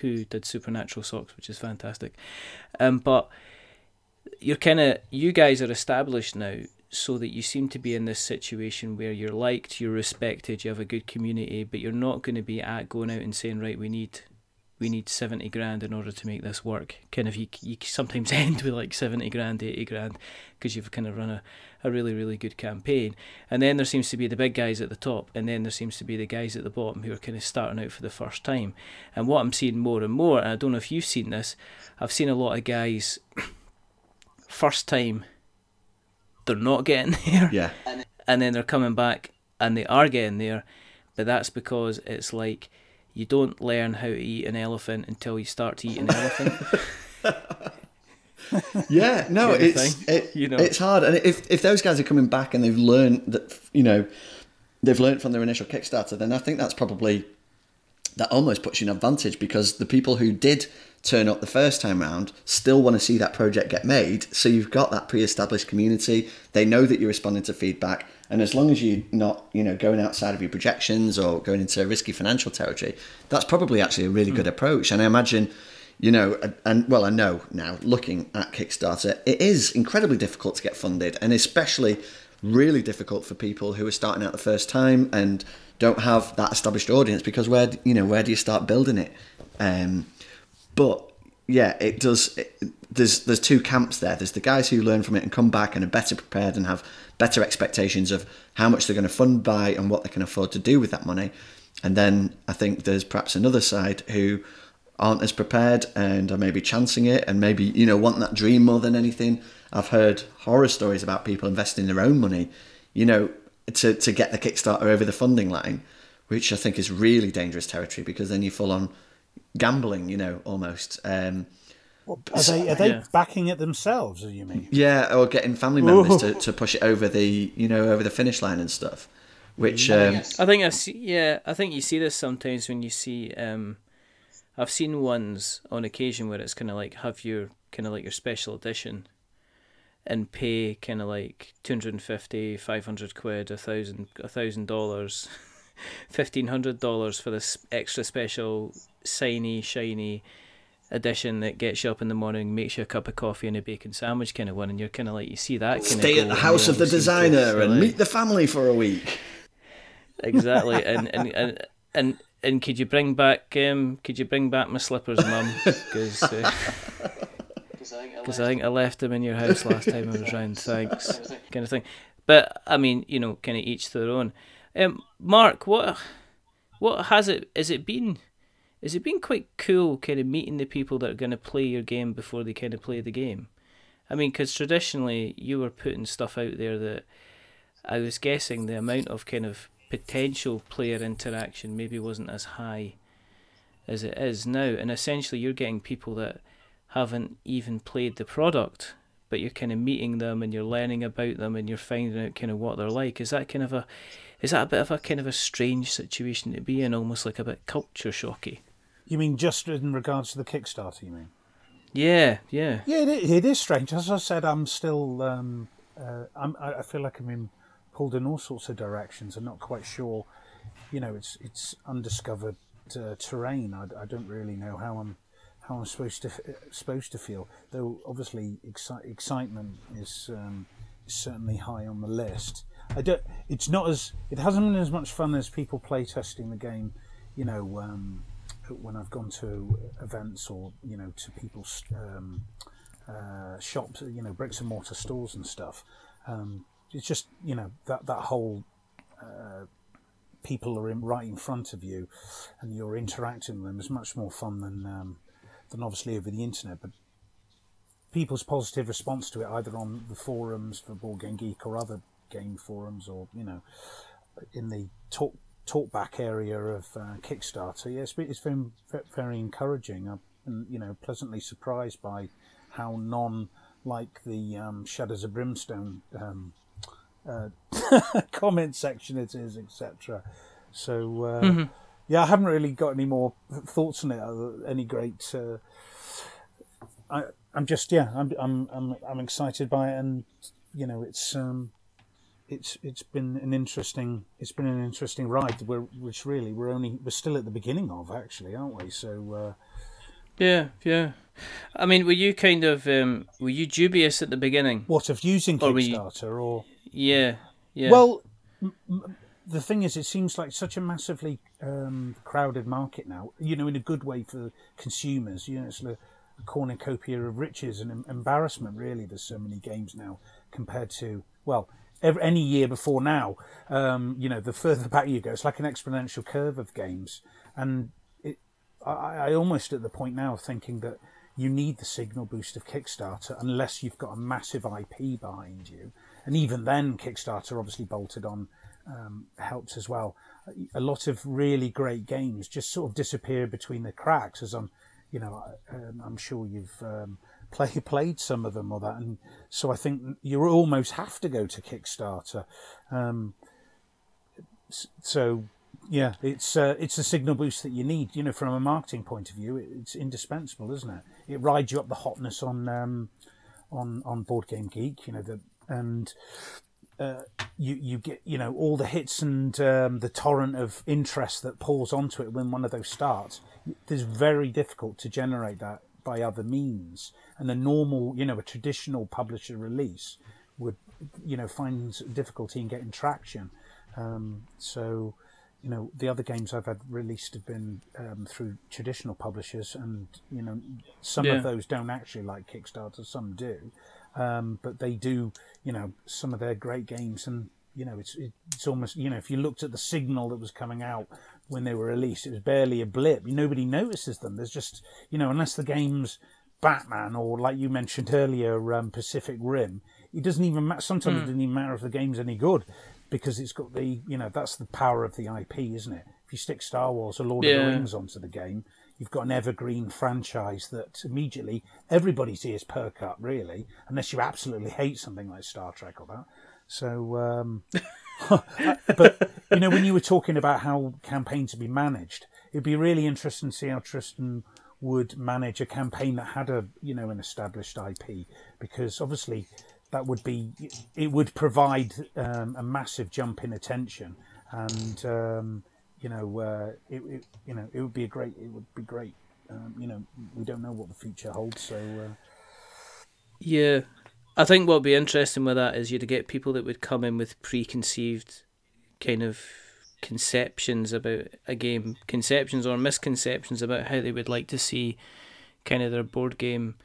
who did Supernatural Socks, which is fantastic. Um, but you're kind of you guys are established now, so that you seem to be in this situation where you're liked, you're respected, you have a good community, but you're not going to be at going out and saying, right, we need we need 70 grand in order to make this work. Kind of, you, you sometimes end with like 70 grand, 80 grand, because you've kind of run a, a really, really good campaign. And then there seems to be the big guys at the top, and then there seems to be the guys at the bottom who are kind of starting out for the first time. And what I'm seeing more and more, and I don't know if you've seen this, I've seen a lot of guys, first time, they're not getting there. Yeah. And then they're coming back and they are getting there, but that's because it's like, you don't learn how to eat an elephant until you start to eat an elephant. yeah, no, it's it, you know it's hard, and if if those guys are coming back and they've learned that you know they've learned from their initial Kickstarter, then I think that's probably that almost puts you in advantage because the people who did turn up the first time round still want to see that project get made. So you've got that pre-established community. They know that you're responding to feedback, and as long as you're not, you know, going outside of your projections or going into risky financial territory, that's probably actually a really mm. good approach. And I imagine, you know, and well, I know now looking at Kickstarter, it is incredibly difficult to get funded, and especially really difficult for people who are starting out the first time and don't have that established audience because where you know where do you start building it? Um, but yeah, it does. It, there's there's two camps there. There's the guys who learn from it and come back and are better prepared and have better expectations of how much they're going to fund by and what they can afford to do with that money. And then I think there's perhaps another side who aren't as prepared and are maybe chancing it and maybe you know want that dream more than anything. I've heard horror stories about people investing their own money, you know, to to get the Kickstarter over the funding line, which I think is really dangerous territory because then you fall on gambling, you know, almost. Um, well, are they are they yeah. backing it themselves? As you mean? Yeah, or getting family members to, to push it over the you know over the finish line and stuff. Which um, I think I see. Yeah, I think you see this sometimes when you see. Um, I've seen ones on occasion where it's kind of like have your kind of like your special edition, and pay kind of like 250 500 quid a thousand a thousand dollars fifteen hundred dollars for this extra special shiny, shiny edition that gets you up in the morning, makes you a cup of coffee and a bacon sandwich kind of one, and you're kind of like you see that. Stay at the house of the designer and meet the family for a week. Exactly, and and and and. And could you bring back um, could you bring back my slippers, mum? Because uh, because I think I left them in your house last time I was round. Thanks, kind of thing. But I mean, you know, kind of each their own. Um, Mark, what what has it? Has it been? Is it been quite cool, kind of meeting the people that are going to play your game before they kind of play the game? I mean, because traditionally you were putting stuff out there that I was guessing the amount of kind of potential player interaction maybe wasn't as high as it is now, and essentially you're getting people that haven't even played the product, but you're kind of meeting them and you're learning about them and you're finding out kind of what they're like. Is that kind of a is that a bit of a kind of a strange situation to be in, almost like a bit culture shocky? You mean just in regards to the Kickstarter? You mean? Yeah, yeah, yeah. It, it is strange. As I said, I'm still. Um, uh, I'm, I feel like I'm in, pulled in all sorts of directions. I'm not quite sure. You know, it's it's undiscovered uh, terrain. I, I don't really know how I'm how I'm supposed to supposed to feel. Though obviously exci- excitement is um, is certainly high on the list. I don't. It's not as. It hasn't been as much fun as people play testing the game. You know, um, when I've gone to events or you know to people's um, uh, shops, you know, bricks and mortar stores and stuff. Um, it's just you know that that whole. Uh, people are in, right in front of you, and you're interacting with them is much more fun than um, than obviously over the internet. But people's positive response to it, either on the forums for Board Game Geek or other game forums or you know in the talk talkback area of uh, Kickstarter. Yes, yeah, it's been very encouraging. I've been you know pleasantly surprised by how non like the um, Shadows of Brimstone um, uh, comment section it is, etc. So uh, mm-hmm. yeah, I haven't really got any more thoughts on it. Any great. Uh, I, I'm just yeah, I'm I'm I'm I'm excited by it, and you know, it's um, it's it's been an interesting it's been an interesting ride. We're, which really we're only we're still at the beginning of actually, aren't we? So uh, yeah, yeah. I mean, were you kind of um, were you dubious at the beginning? What of using Kickstarter or? Yeah, yeah. Well, m- m- the thing is, it seems like such a massively um, crowded market now. You know, in a good way for consumers. You know, it's a, a cornucopia of riches and em- embarrassment. Really, there's so many games now compared to well. Every, any year before now, um, you know, the further back you go, it's like an exponential curve of games, and it, I, I almost at the point now of thinking that you need the signal boost of Kickstarter unless you've got a massive IP behind you. And even then, Kickstarter obviously bolted on um, helps as well. A lot of really great games just sort of disappear between the cracks, as I'm, you know, um, I'm sure you've um, play, played some of them or that, and so I think you almost have to go to Kickstarter. Um, so yeah, it's uh, it's a signal boost that you need. You know, from a marketing point of view, it's indispensable, isn't it? It rides you up the hotness on um, on on Board Game Geek. You know, the and uh, you you get you know all the hits and um, the torrent of interest that pours onto it when one of those starts. It's very difficult to generate that by other means, and a normal you know a traditional publisher release would you know find difficulty in getting traction. Um, so you know the other games I've had released have been um, through traditional publishers, and you know some yeah. of those don't actually like Kickstarter, some do, um, but they do. You know some of their great games, and you know it's it's almost you know if you looked at the signal that was coming out when they were released, it was barely a blip. Nobody notices them. There's just you know unless the game's Batman or like you mentioned earlier, um, Pacific Rim. It doesn't even matter. Sometimes mm. it doesn't even matter if the game's any good because it's got the you know that's the power of the IP, isn't it? If you stick Star Wars or Lord yeah. of the Rings onto the game, you've got an evergreen franchise that immediately everybody's ears perk up, really, unless you absolutely hate something like Star Trek or that. So, um, but you know, when you were talking about how campaigns to be managed, it'd be really interesting to see how Tristan would manage a campaign that had a you know an established IP, because obviously that would be it would provide um, a massive jump in attention and um, you know uh, it, it, you know it would be a great it would be great. Um, you know we don't know what the future holds so uh... yeah I think what would be interesting with that is you'd get people that would come in with preconceived kind of conceptions about a game conceptions or misconceptions about how they would like to see kind of their board game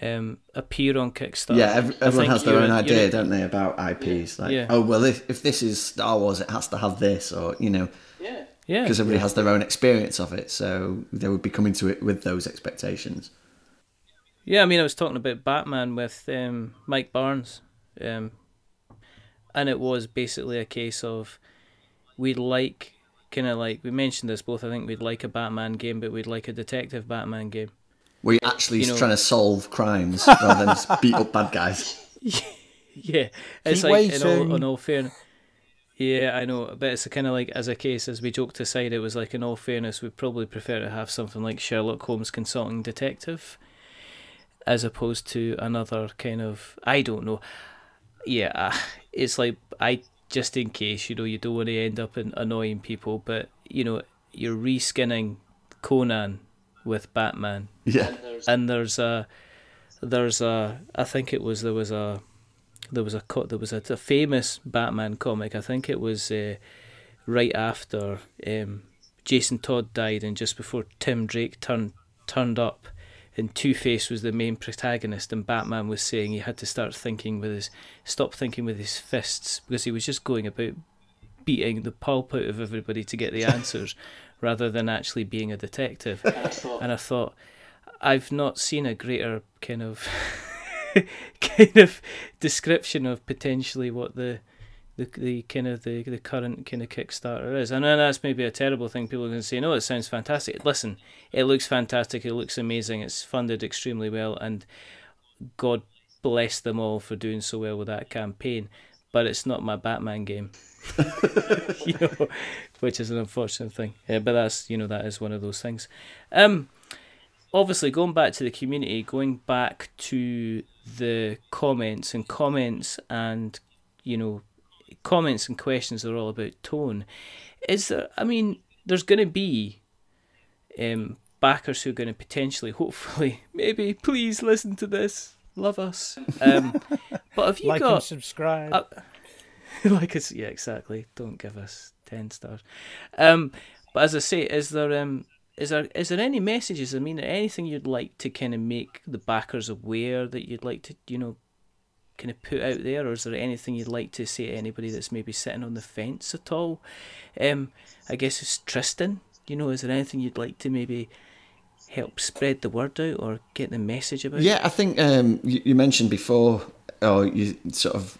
um, appear on Kickstarter. Yeah, every, everyone has their own idea, don't they, about IPs? Like, yeah. oh well, if, if this is Star Wars, it has to have this, or you know, yeah, yeah, because everybody has their own experience of it, so they would be coming to it with those expectations. Yeah, I mean, I was talking about Batman with um, Mike Barnes, um, and it was basically a case of we'd like kind of like we mentioned this both. I think we'd like a Batman game, but we'd like a detective Batman game where you're actually you know, trying to solve crimes rather than just beat up bad guys. Yeah, it's Keep like in all, in all fairness. Yeah, I know, but it's kind of like as a case, as we joked aside, it was like in all fairness, we'd probably prefer to have something like Sherlock Holmes Consulting Detective, as opposed to another kind of I don't know. Yeah, uh, it's like I just in case you know you don't want to end up in annoying people, but you know you're reskinning Conan with Batman. Yeah. And there's a there's a I think it was there was a there was a cut there was a, a famous Batman comic. I think it was uh, right after um, Jason Todd died and just before Tim Drake turned turned up and Two Face was the main protagonist, and Batman was saying he had to start thinking with his stop thinking with his fists because he was just going about beating the pulp out of everybody to get the answers rather than actually being a detective. and I thought, I've not seen a greater kind of kind of description of potentially what the the, the kind of the, the current kind of Kickstarter is. I know that's maybe a terrible thing. People can say, no, it sounds fantastic. Listen, it looks fantastic. It looks amazing. It's funded extremely well, and God bless them all for doing so well with that campaign. But it's not my Batman game. you know, which is an unfortunate thing. Yeah, but that's you know that is one of those things. Um, obviously going back to the community, going back to the comments and comments and you know comments and questions are all about tone. Is there? I mean, there's going to be um, backers who are going to potentially, hopefully, maybe, please listen to this, love us. Um, but have you like got and subscribe? Uh, like it's yeah, exactly. Don't give us ten stars. Um, but as I say, is there um is there is there any messages? I mean, anything you'd like to kind of make the backers aware that you'd like to you know kind of put out there, or is there anything you'd like to say to anybody that's maybe sitting on the fence at all? Um, I guess it's Tristan. You know, is there anything you'd like to maybe help spread the word out or get the message about? Yeah, I think um, you, you mentioned before, or you sort of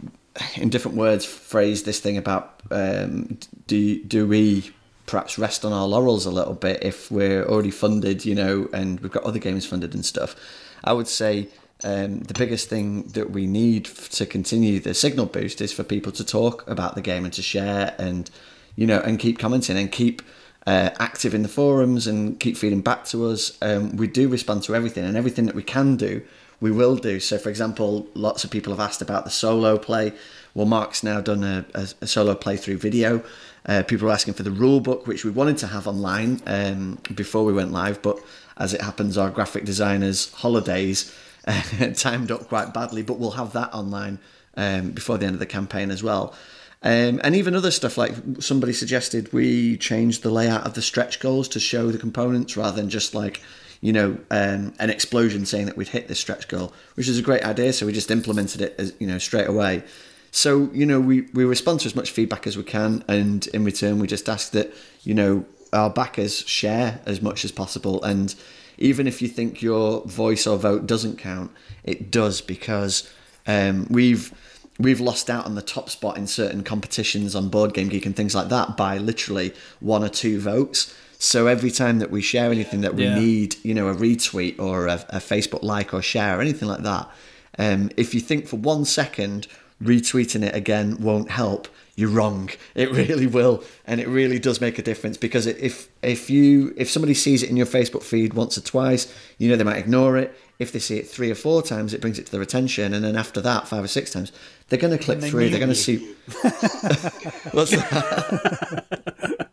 in different words phrased this thing about um, do do we perhaps rest on our laurels a little bit if we're already funded, you know, and we've got other games funded and stuff. I would say um, the biggest thing that we need to continue the signal boost is for people to talk about the game and to share and you know and keep commenting and keep uh, active in the forums and keep feeding back to us. Um, we do respond to everything and everything that we can do, we will do. So, for example, lots of people have asked about the solo play. Well, Mark's now done a, a, a solo playthrough video. Uh, people are asking for the rule book, which we wanted to have online um, before we went live, but as it happens, our graphic designers' holidays timed up quite badly. But we'll have that online um, before the end of the campaign as well. Um, and even other stuff like somebody suggested we change the layout of the stretch goals to show the components rather than just like you know um, an explosion saying that we'd hit this stretch goal, which is a great idea. So we just implemented it as you know straight away. So you know we we respond to as much feedback as we can, and in return we just ask that you know our backers share as much as possible and even if you think your voice or vote doesn't count, it does because um, we've we've lost out on the top spot in certain competitions on Board Game Geek and things like that by literally one or two votes. So every time that we share anything that we yeah. need, you know, a retweet or a, a, Facebook like or share or anything like that, um, if you think for one second retweeting it again won't help, you're wrong. It really will, and it really does make a difference because if if you if somebody sees it in your Facebook feed once or twice, you know they might ignore it. If they see it three or four times, it brings it to their attention, and then after that, five or six times, they're going to click they through. They're going to see. What's that?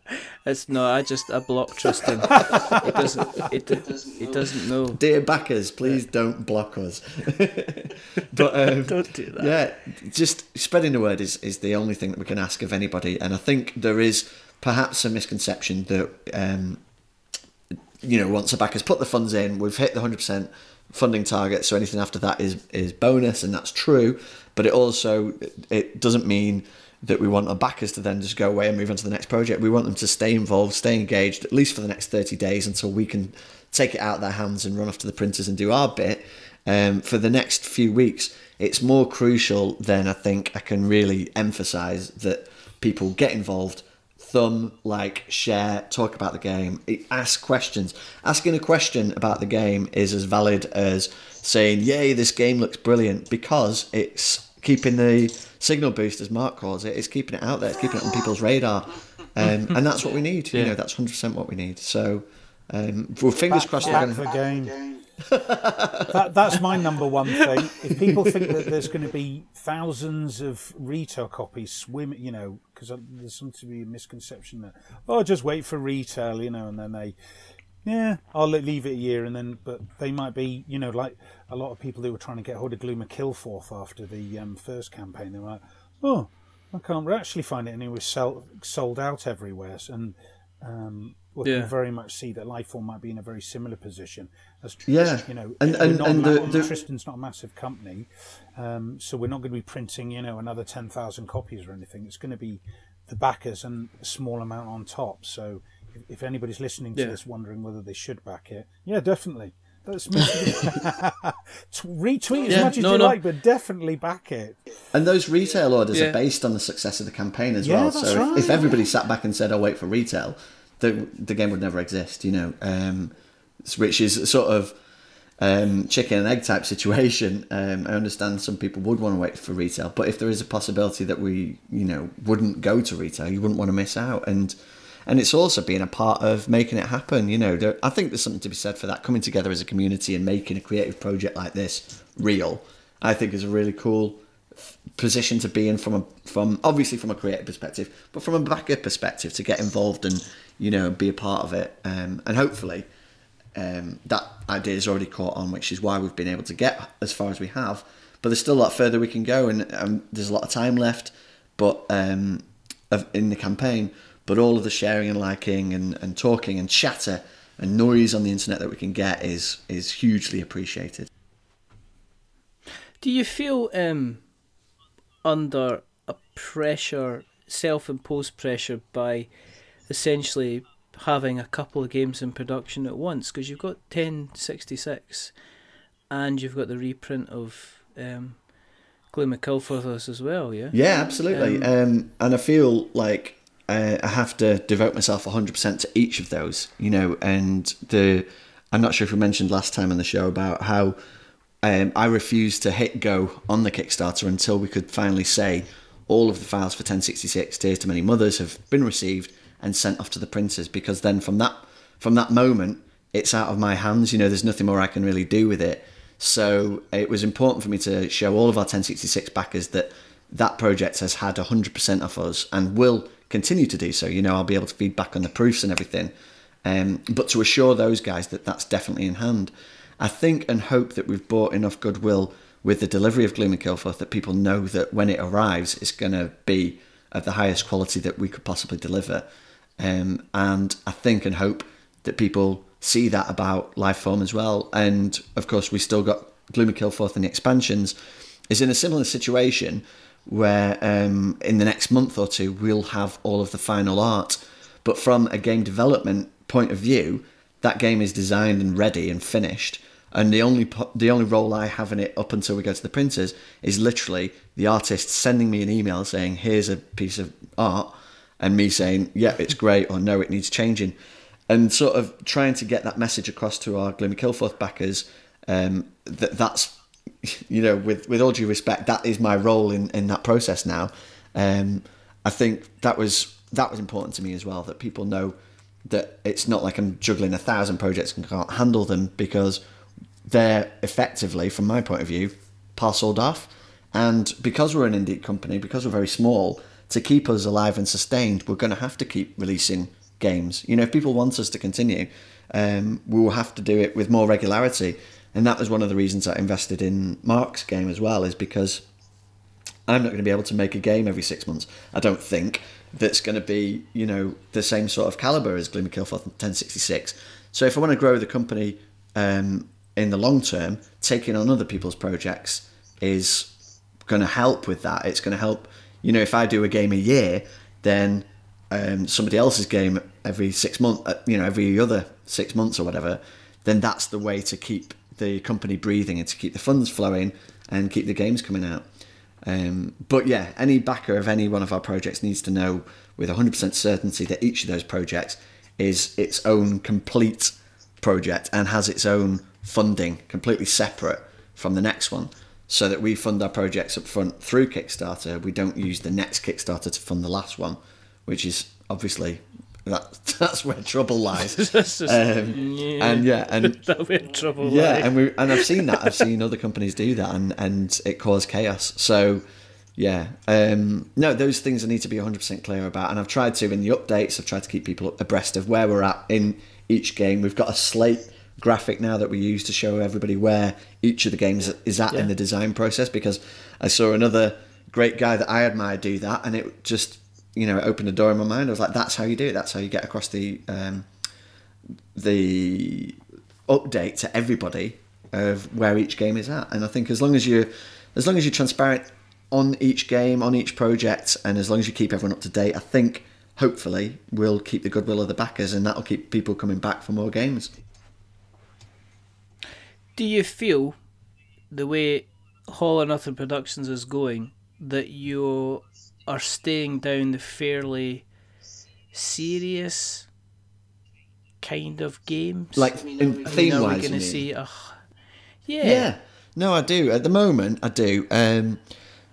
It's no, I just I block Tristan. it doesn't. It, it doesn't know. Dear backers, please yeah. don't block us. but um, don't do that. Yeah, just spreading the word is is the only thing that we can ask of anybody, and I think there is perhaps a misconception that um, you know once a backer's put the funds in, we've hit the hundred percent funding target, so anything after that is is bonus, and that's true. But it also it doesn't mean that we want our backers to then just go away and move on to the next project. We want them to stay involved, stay engaged, at least for the next 30 days until we can take it out of their hands and run off to the printers and do our bit. Um, for the next few weeks, it's more crucial than I think I can really emphasize that people get involved, thumb, like, share, talk about the game, ask questions. Asking a question about the game is as valid as saying, Yay, this game looks brilliant, because it's keeping the signal boost, as Mark calls it, is keeping it out there, it's keeping it on people's radar, um, and that's what we need. Yeah. You know, that's hundred percent what we need. So, um, well, fingers back, crossed. Back gonna... game. that, that's my number one thing. If people think that there's going to be thousands of retail copies swimming, you know, because there's some to be a misconception that oh, just wait for retail, you know, and then they yeah, I'll leave it a year and then, but they might be, you know, like a lot of people who were trying to get hold of Gloom of Kilforth after the um, first campaign. They were like, oh, I can't actually find it, and it was sell, sold out everywhere. And um, we yeah. can very much see that Lifeform might be in a very similar position. As yeah, you know, and and, and the, the, Tristan's not a massive company, um, so we're not going to be printing, you know, another ten thousand copies or anything. It's going to be the backers and a small amount on top. So if anybody's listening to yeah. this wondering whether they should back it, yeah, definitely. That's retweet as yeah, much as no, you no. like, but definitely back it. And those retail orders yeah. are based on the success of the campaign as well. So right. if, if, everybody sat back and said, "I'll wait for retail," the the game would never exist. You know, um, which is sort of um, chicken and egg type situation. Um, I understand some people would want to wait for retail, but if there is a possibility that we, you know, wouldn't go to retail, you wouldn't want to miss out. And and it's also being a part of making it happen. You know, there, I think there's something to be said for that. Coming together as a community and making a creative project like this real, I think is a really cool position to be in from a from obviously from a creative perspective, but from a backer perspective to get involved and you know be a part of it, um, and hopefully. Um, that idea is already caught on, which is why we've been able to get as far as we have. But there's still a lot further we can go, and um, there's a lot of time left. but um, in the campaign. But all of the sharing and liking and, and talking and chatter and noise on the internet that we can get is is hugely appreciated. Do you feel um, under a pressure, self-imposed pressure by essentially having a couple of games in production at once? Because you've got 1066 and you've got the reprint of um, Gloom of Kilforth as well, yeah? Yeah, absolutely. Um, um, and I feel like uh, I have to devote myself 100% to each of those, you know, and the. I'm not sure if we mentioned last time on the show about how um, I refused to hit go on the Kickstarter until we could finally say all of the files for 1066 Tears to Many Mothers have been received and sent off to the printers because then from that from that moment it's out of my hands you know there's nothing more I can really do with it so it was important for me to show all of our 1066 backers that that project has had 100% of us and will continue to do so you know I'll be able to feed back on the proofs and everything um, but to assure those guys that that's definitely in hand I think and hope that we've bought enough goodwill with the delivery of Gloom and Kilforth that people know that when it arrives, it's going to be of the highest quality that we could possibly deliver. Um, and I think and hope that people see that about Lifeform as well. And of course, we still got Gloom and Kilforth and the expansions is in a similar situation where um, in the next month or two we'll have all of the final art. But from a game development point of view, that game is designed and ready and finished and the only the only role I have in it up until we go to the printers is literally the artist sending me an email saying here's a piece of art and me saying yeah it's great or no it needs changing and sort of trying to get that message across to our of Kilforth backers um, that that's you know with with all due respect that is my role in in that process now um, I think that was that was important to me as well that people know that it's not like I'm juggling a thousand projects and can't handle them because they're effectively, from my point of view, parceled off. And because we're an indie company, because we're very small, to keep us alive and sustained, we're going to have to keep releasing games. You know, if people want us to continue, um, we will have to do it with more regularity. And that was one of the reasons I invested in Mark's game as well, is because I'm not going to be able to make a game every six months. I don't think that's going to be, you know, the same sort of caliber as Gloom of Kilforth 1066. So if I want to grow the company um, in the long term, taking on other people's projects is going to help with that. It's going to help, you know, if I do a game a year, then um, somebody else's game every six months, uh, you know, every other six months or whatever, then that's the way to keep the company breathing and to keep the funds flowing and keep the games coming out. Um, but yeah, any backer of any one of our projects needs to know with 100% certainty that each of those projects is its own complete project and has its own funding completely separate from the next one so that we fund our projects up front through Kickstarter. We don't use the next Kickstarter to fund the last one, which is obviously that that's where trouble lies. just, um, yeah. And yeah, and that where trouble yeah, lies. and we and I've seen that. I've seen other companies do that, and and it caused chaos. So yeah, um, no, those things I need to be 100% clear about, and I've tried to in the updates. I've tried to keep people abreast of where we're at in each game. We've got a slate graphic now that we use to show everybody where each of the games is at yeah. in the design process because I saw another great guy that I admire do that and it just you know it opened a door in my mind. I was like that's how you do it. That's how you get across the um, the update to everybody of where each game is at. And I think as long as you as long as you're transparent on each game on each project and as long as you keep everyone up to date I think hopefully we'll keep the goodwill of the backers and that'll keep people coming back for more games. Do you feel the way Hall or Nothing Productions is going that you are staying down the fairly serious kind of games? Like in theme wise, going to see? Yeah. Yeah. No, I do. At the moment, I do. Um,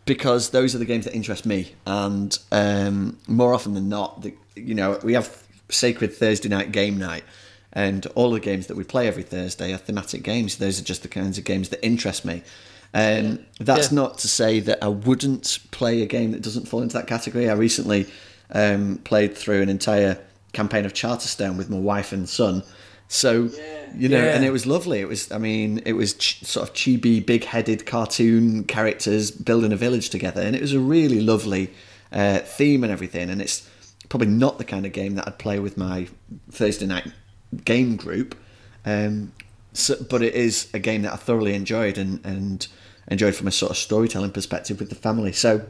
because those are the games that interest me, and um, more often than not, the, you know, we have sacred Thursday night game night, and all the games that we play every Thursday are thematic games. Those are just the kinds of games that interest me. Um, yeah. That's yeah. not to say that I wouldn't play a game that doesn't fall into that category. I recently um, played through an entire campaign of Charterstone with my wife and son. So, yeah. you know, and it was lovely. It was, I mean, it was ch- sort of chibi, big headed cartoon characters building a village together. And it was a really lovely uh, theme and everything, and it's probably not the kind of game that I'd play with my Thursday night game group. Um, so, but it is a game that I thoroughly enjoyed and, and enjoyed from a sort of storytelling perspective with the family. So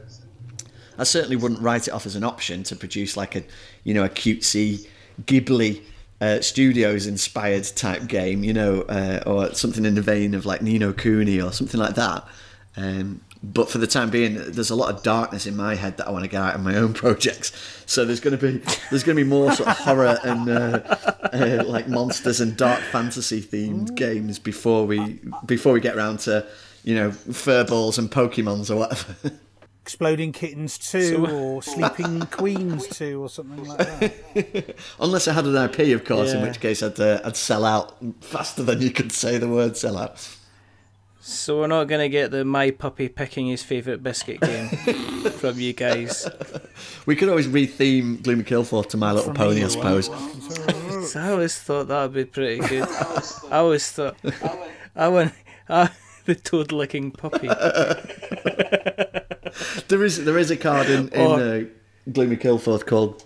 I certainly wouldn't write it off as an option to produce like a you know a cutesy Ghibli uh, Studios inspired type game, you know, uh, or something in the vein of like Ni no Kuni or something like that. Um, but for the time being, there's a lot of darkness in my head that I want to get out of my own projects. So there's going to be there's going to be more sort of horror and uh, uh, like monsters and dark fantasy themed games before we before we get around to you know fur balls and Pokemons or whatever. Exploding Kittens 2 so, or Sleeping Queens 2 or something like that. Unless I had an IP, of course, yeah. in which case I'd, uh, I'd sell out faster than you could say the word sell out. So we're not going to get the My Puppy picking his favourite biscuit game from you guys. We could always retheme Gloom of Kilforth to My Little from Pony, I suppose. so I always thought that would be pretty good. I always thought I went, uh, the toad licking puppy. there is there is a card in, in or, uh, Gloom of Kilforth called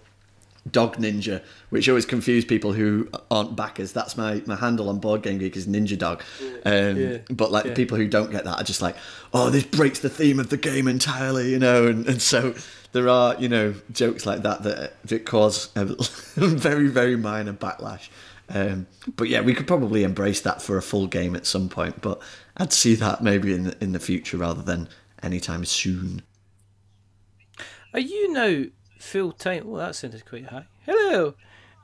Dog Ninja, which always confuse people who aren't backers. That's my, my handle on Board Game Geek is Ninja Dog. Um, yeah, but like yeah. people who don't get that are just like, oh, this breaks the theme of the game entirely, you know. And, and so there are you know jokes like that that that cause a very very minor backlash. Um, but yeah, we could probably embrace that for a full game at some point. But I'd see that maybe in the, in the future rather than anytime soon. Are you now full time. Well, that sounded quite high. Hello,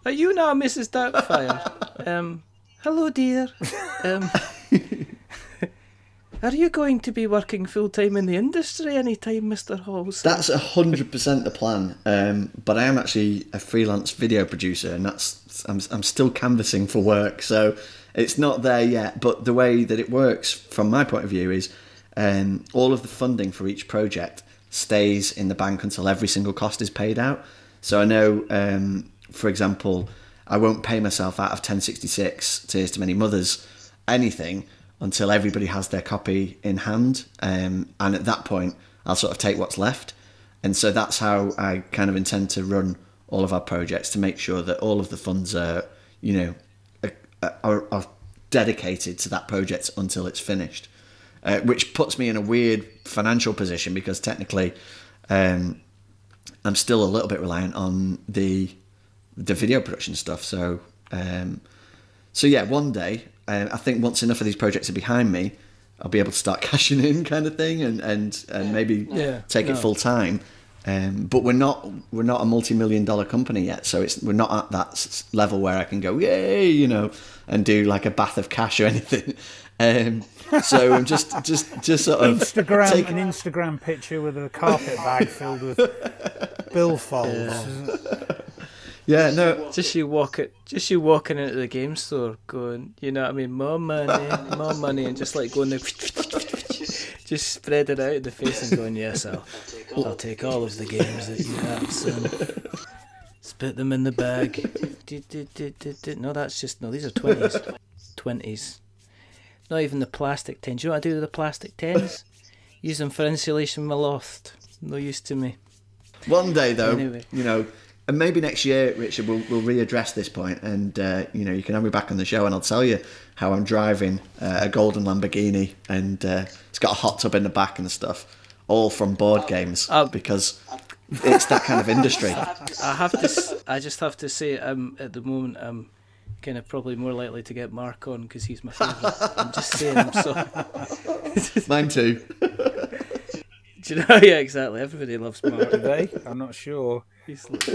are you now Mrs. Darkfire? um, hello, dear. Um, are you going to be working full time in the industry anytime, Mister Halls? That's hundred percent the plan. Um, but I am actually a freelance video producer, and that's I'm I'm still canvassing for work, so it's not there yet. But the way that it works, from my point of view, is um, all of the funding for each project stays in the bank until every single cost is paid out. So I know, um, for example, I won't pay myself out of 1066 Tears to Many Mothers anything until everybody has their copy in hand. Um, and at that point, I'll sort of take what's left. And so that's how I kind of intend to run all of our projects to make sure that all of the funds are, you know, are, are dedicated to that project until it's finished uh, which puts me in a weird financial position because technically um, I'm still a little bit reliant on the the video production stuff. So um, so yeah, one day uh, I think once enough of these projects are behind me, I'll be able to start cashing in, kind of thing, and and, and maybe yeah, take it full time. Um, but we're not we're not a multi million dollar company yet, so it's we're not at that level where I can go yay, you know, and do like a bath of cash or anything. Um, so I'm just just just sort of Instagram take... an Instagram picture with a carpet bag filled with billfolds. Yeah. yeah, no. Just you walking, just you walking into the game store, going, you know what I mean, more money, more money, and just like going there, just spread it out in the face and going, yes, I'll, I'll take all of the games that you have, son. Spit them in the bag. No, that's just no. These are twenties. Twenties. Not even the plastic tins. You know what I do with the plastic tins? Use them for insulation in my loft. No use to me. One day, though, anyway. you know, and maybe next year, Richard, we'll, we'll readdress this point, and uh, you know, you can have me back on the show, and I'll tell you how I'm driving uh, a golden Lamborghini, and uh, it's got a hot tub in the back and stuff, all from board games, uh, because it's that kind of industry. I have to. I just have to say, um, at the moment, I'm kind of probably more likely to get Mark on because he's my favourite. I'm just saying. I'm so. Mine too. Do you know? Yeah, exactly. Everybody loves Mark. Do they? I'm not sure.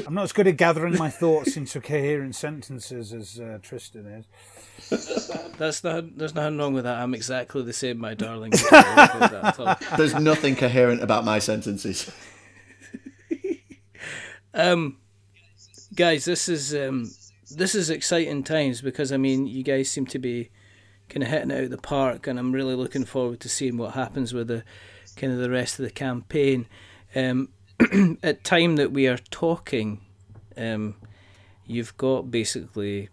I'm not as good at gathering my thoughts into coherent sentences as uh, Tristan is. That's not. There's nothing wrong with that. I'm exactly the same, my darling. There's nothing coherent about my sentences. um, guys, this is um, this is exciting times because I mean, you guys seem to be kind of hitting it out of the park, and I'm really looking forward to seeing what happens with the kind of the rest of the campaign. Um, at time that we are talking, um, you've got basically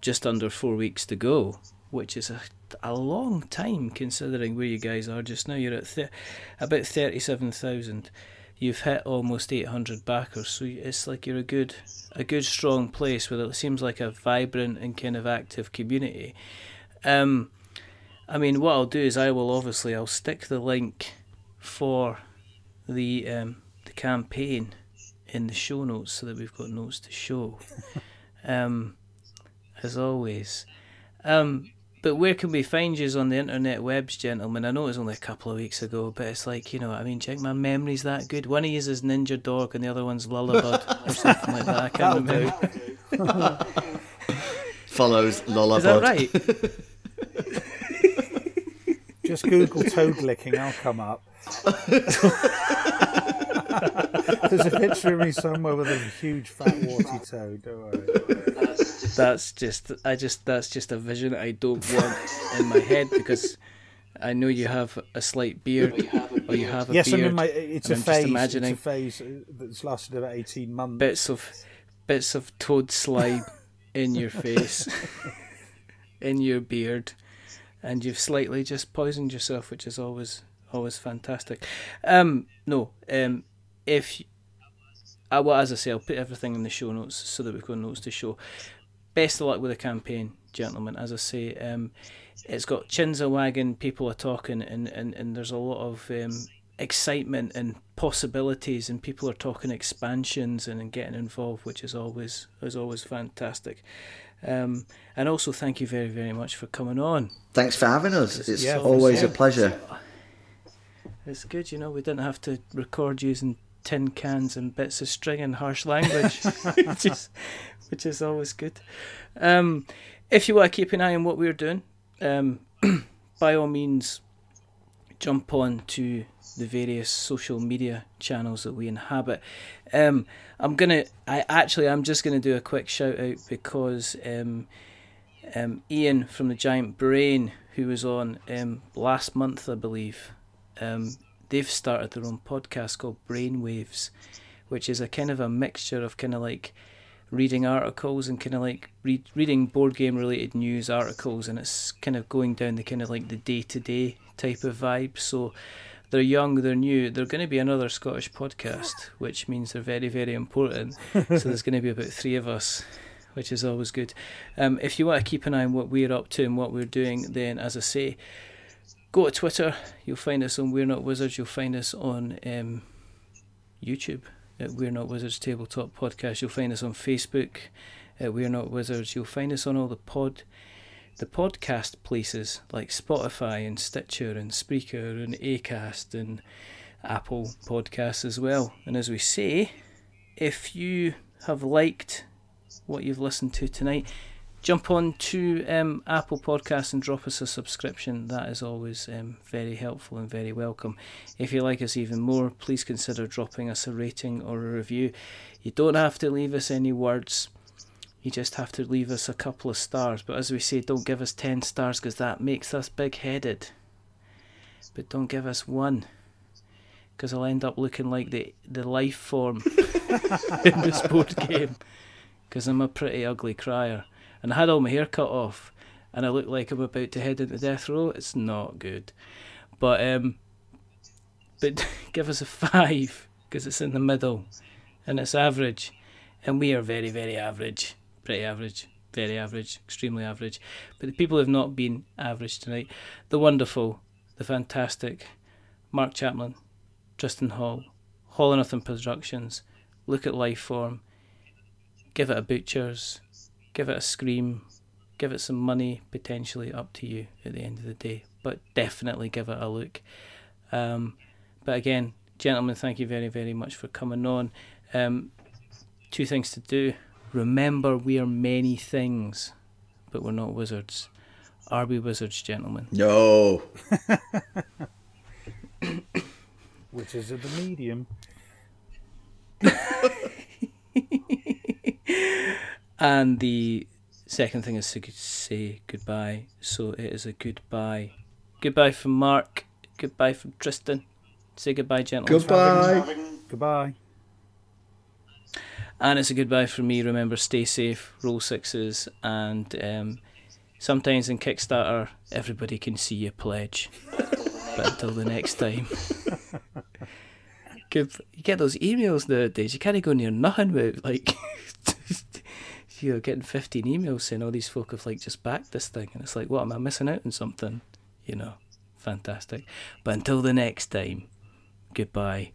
just under four weeks to go, which is a, a long time considering where you guys are just now. You're at about thirty-seven thousand. you've hit almost 800 backers. So it's like you're a good, a good strong place where it seems like a vibrant and kind of active community. Um, I mean, what I'll do is I will obviously I'll stick the link for the um, campaign in the show notes so that we've got notes to show. um, as always. Um, but where can we find you on the internet webs, gentlemen? I know it was only a couple of weeks ago, but it's like, you know, I mean, check my memory's that good. One of you is Ninja Dog and the other one's Lullabud or something like that. I can't remember. Follows Lullabud. Is that right? Just Google toad licking, I'll come up. There's a picture of me somewhere with a huge fat warty toad. Don't worry. That's just I just that's just a vision I don't want in my head because I know you have a slight beard or you have a yes, beard. Yes, my, it's a phase. Imagining it's a phase that's lasted about eighteen months. Bits of bits of toad slime in your face, in your beard, and you've slightly just poisoned yourself, which is always always fantastic. Um, no, um, if I, well, as I say, I'll put everything in the show notes so that we've got notes to show. Best of luck with the campaign, gentlemen. As I say, um, it's got chins a wagging, people are talking, and, and, and there's a lot of um, excitement and possibilities, and people are talking expansions and, and getting involved, which is always is always fantastic. Um, and also, thank you very very much for coming on. Thanks for having us. It's yeah, always a pleasure. It's good, you know. We didn't have to record using tin cans and bits of string and harsh language, which is which is always good. Um, if you want to keep an eye on what we're doing, um, by all means, jump on to the various social media channels that we inhabit. Um, I'm gonna, I actually, I'm just gonna do a quick shout out because um, um, Ian from the Giant Brain, who was on um, last month, I believe, um, they've started their own podcast called Brainwaves, which is a kind of a mixture of kind of like reading articles and kind of like read, reading board game related news articles, and it's kind of going down the kind of like the day to day type of vibe. So they're young, they're new. They're going to be another Scottish podcast, which means they're very, very important. so there's going to be about three of us, which is always good. Um, if you want to keep an eye on what we're up to and what we're doing, then as I say, go to Twitter. You'll find us on We're Not Wizards. You'll find us on um, YouTube at We're Not Wizards Tabletop Podcast. You'll find us on Facebook at We're Not Wizards. You'll find us on all the pod, the podcast places like Spotify and Stitcher and Spreaker and Acast and Apple Podcasts as well. And as we say, if you have liked what you've listened to tonight, jump on to um, Apple Podcasts and drop us a subscription. That is always um, very helpful and very welcome. If you like us even more, please consider dropping us a rating or a review. You don't have to leave us any words. You just have to leave us a couple of stars. But as we say, don't give us 10 stars because that makes us big headed. But don't give us one because I'll end up looking like the, the life form in this board game because I'm a pretty ugly crier and I had all my hair cut off and I look like I'm about to head into death row, it's not good. But um, but give us a five because it's in the middle and it's average, and we are very very average, pretty average, very average, extremely average. But the people have not been average tonight. The wonderful, the fantastic, Mark Chaplin, Tristan Hall, Hall or Nothing Productions. Look at Lifeform. Give it a butcher's give it a scream, give it some money, potentially up to you at the end of the day, but definitely give it a look. Um, but again, gentlemen, thank you very, very much for coming on. Um, two things to do. Remember, we are many things, but we're not wizards. Are we wizards, gentlemen? No. Which is the medium. And the second thing is to say goodbye. So it is a goodbye. Goodbye from Mark. Goodbye from Tristan. Say goodbye, gentlemen. Goodbye. Goodbye. And it's a goodbye from me. Remember, stay safe, roll sixes, and um, sometimes in Kickstarter, everybody can see you pledge. but until the next time, Good. You get those emails nowadays. You can't go near nothing with like. you know, getting fifteen emails saying all these folk have like just backed this thing, and it's like, what am I missing out on something? You know, fantastic. But until the next time, goodbye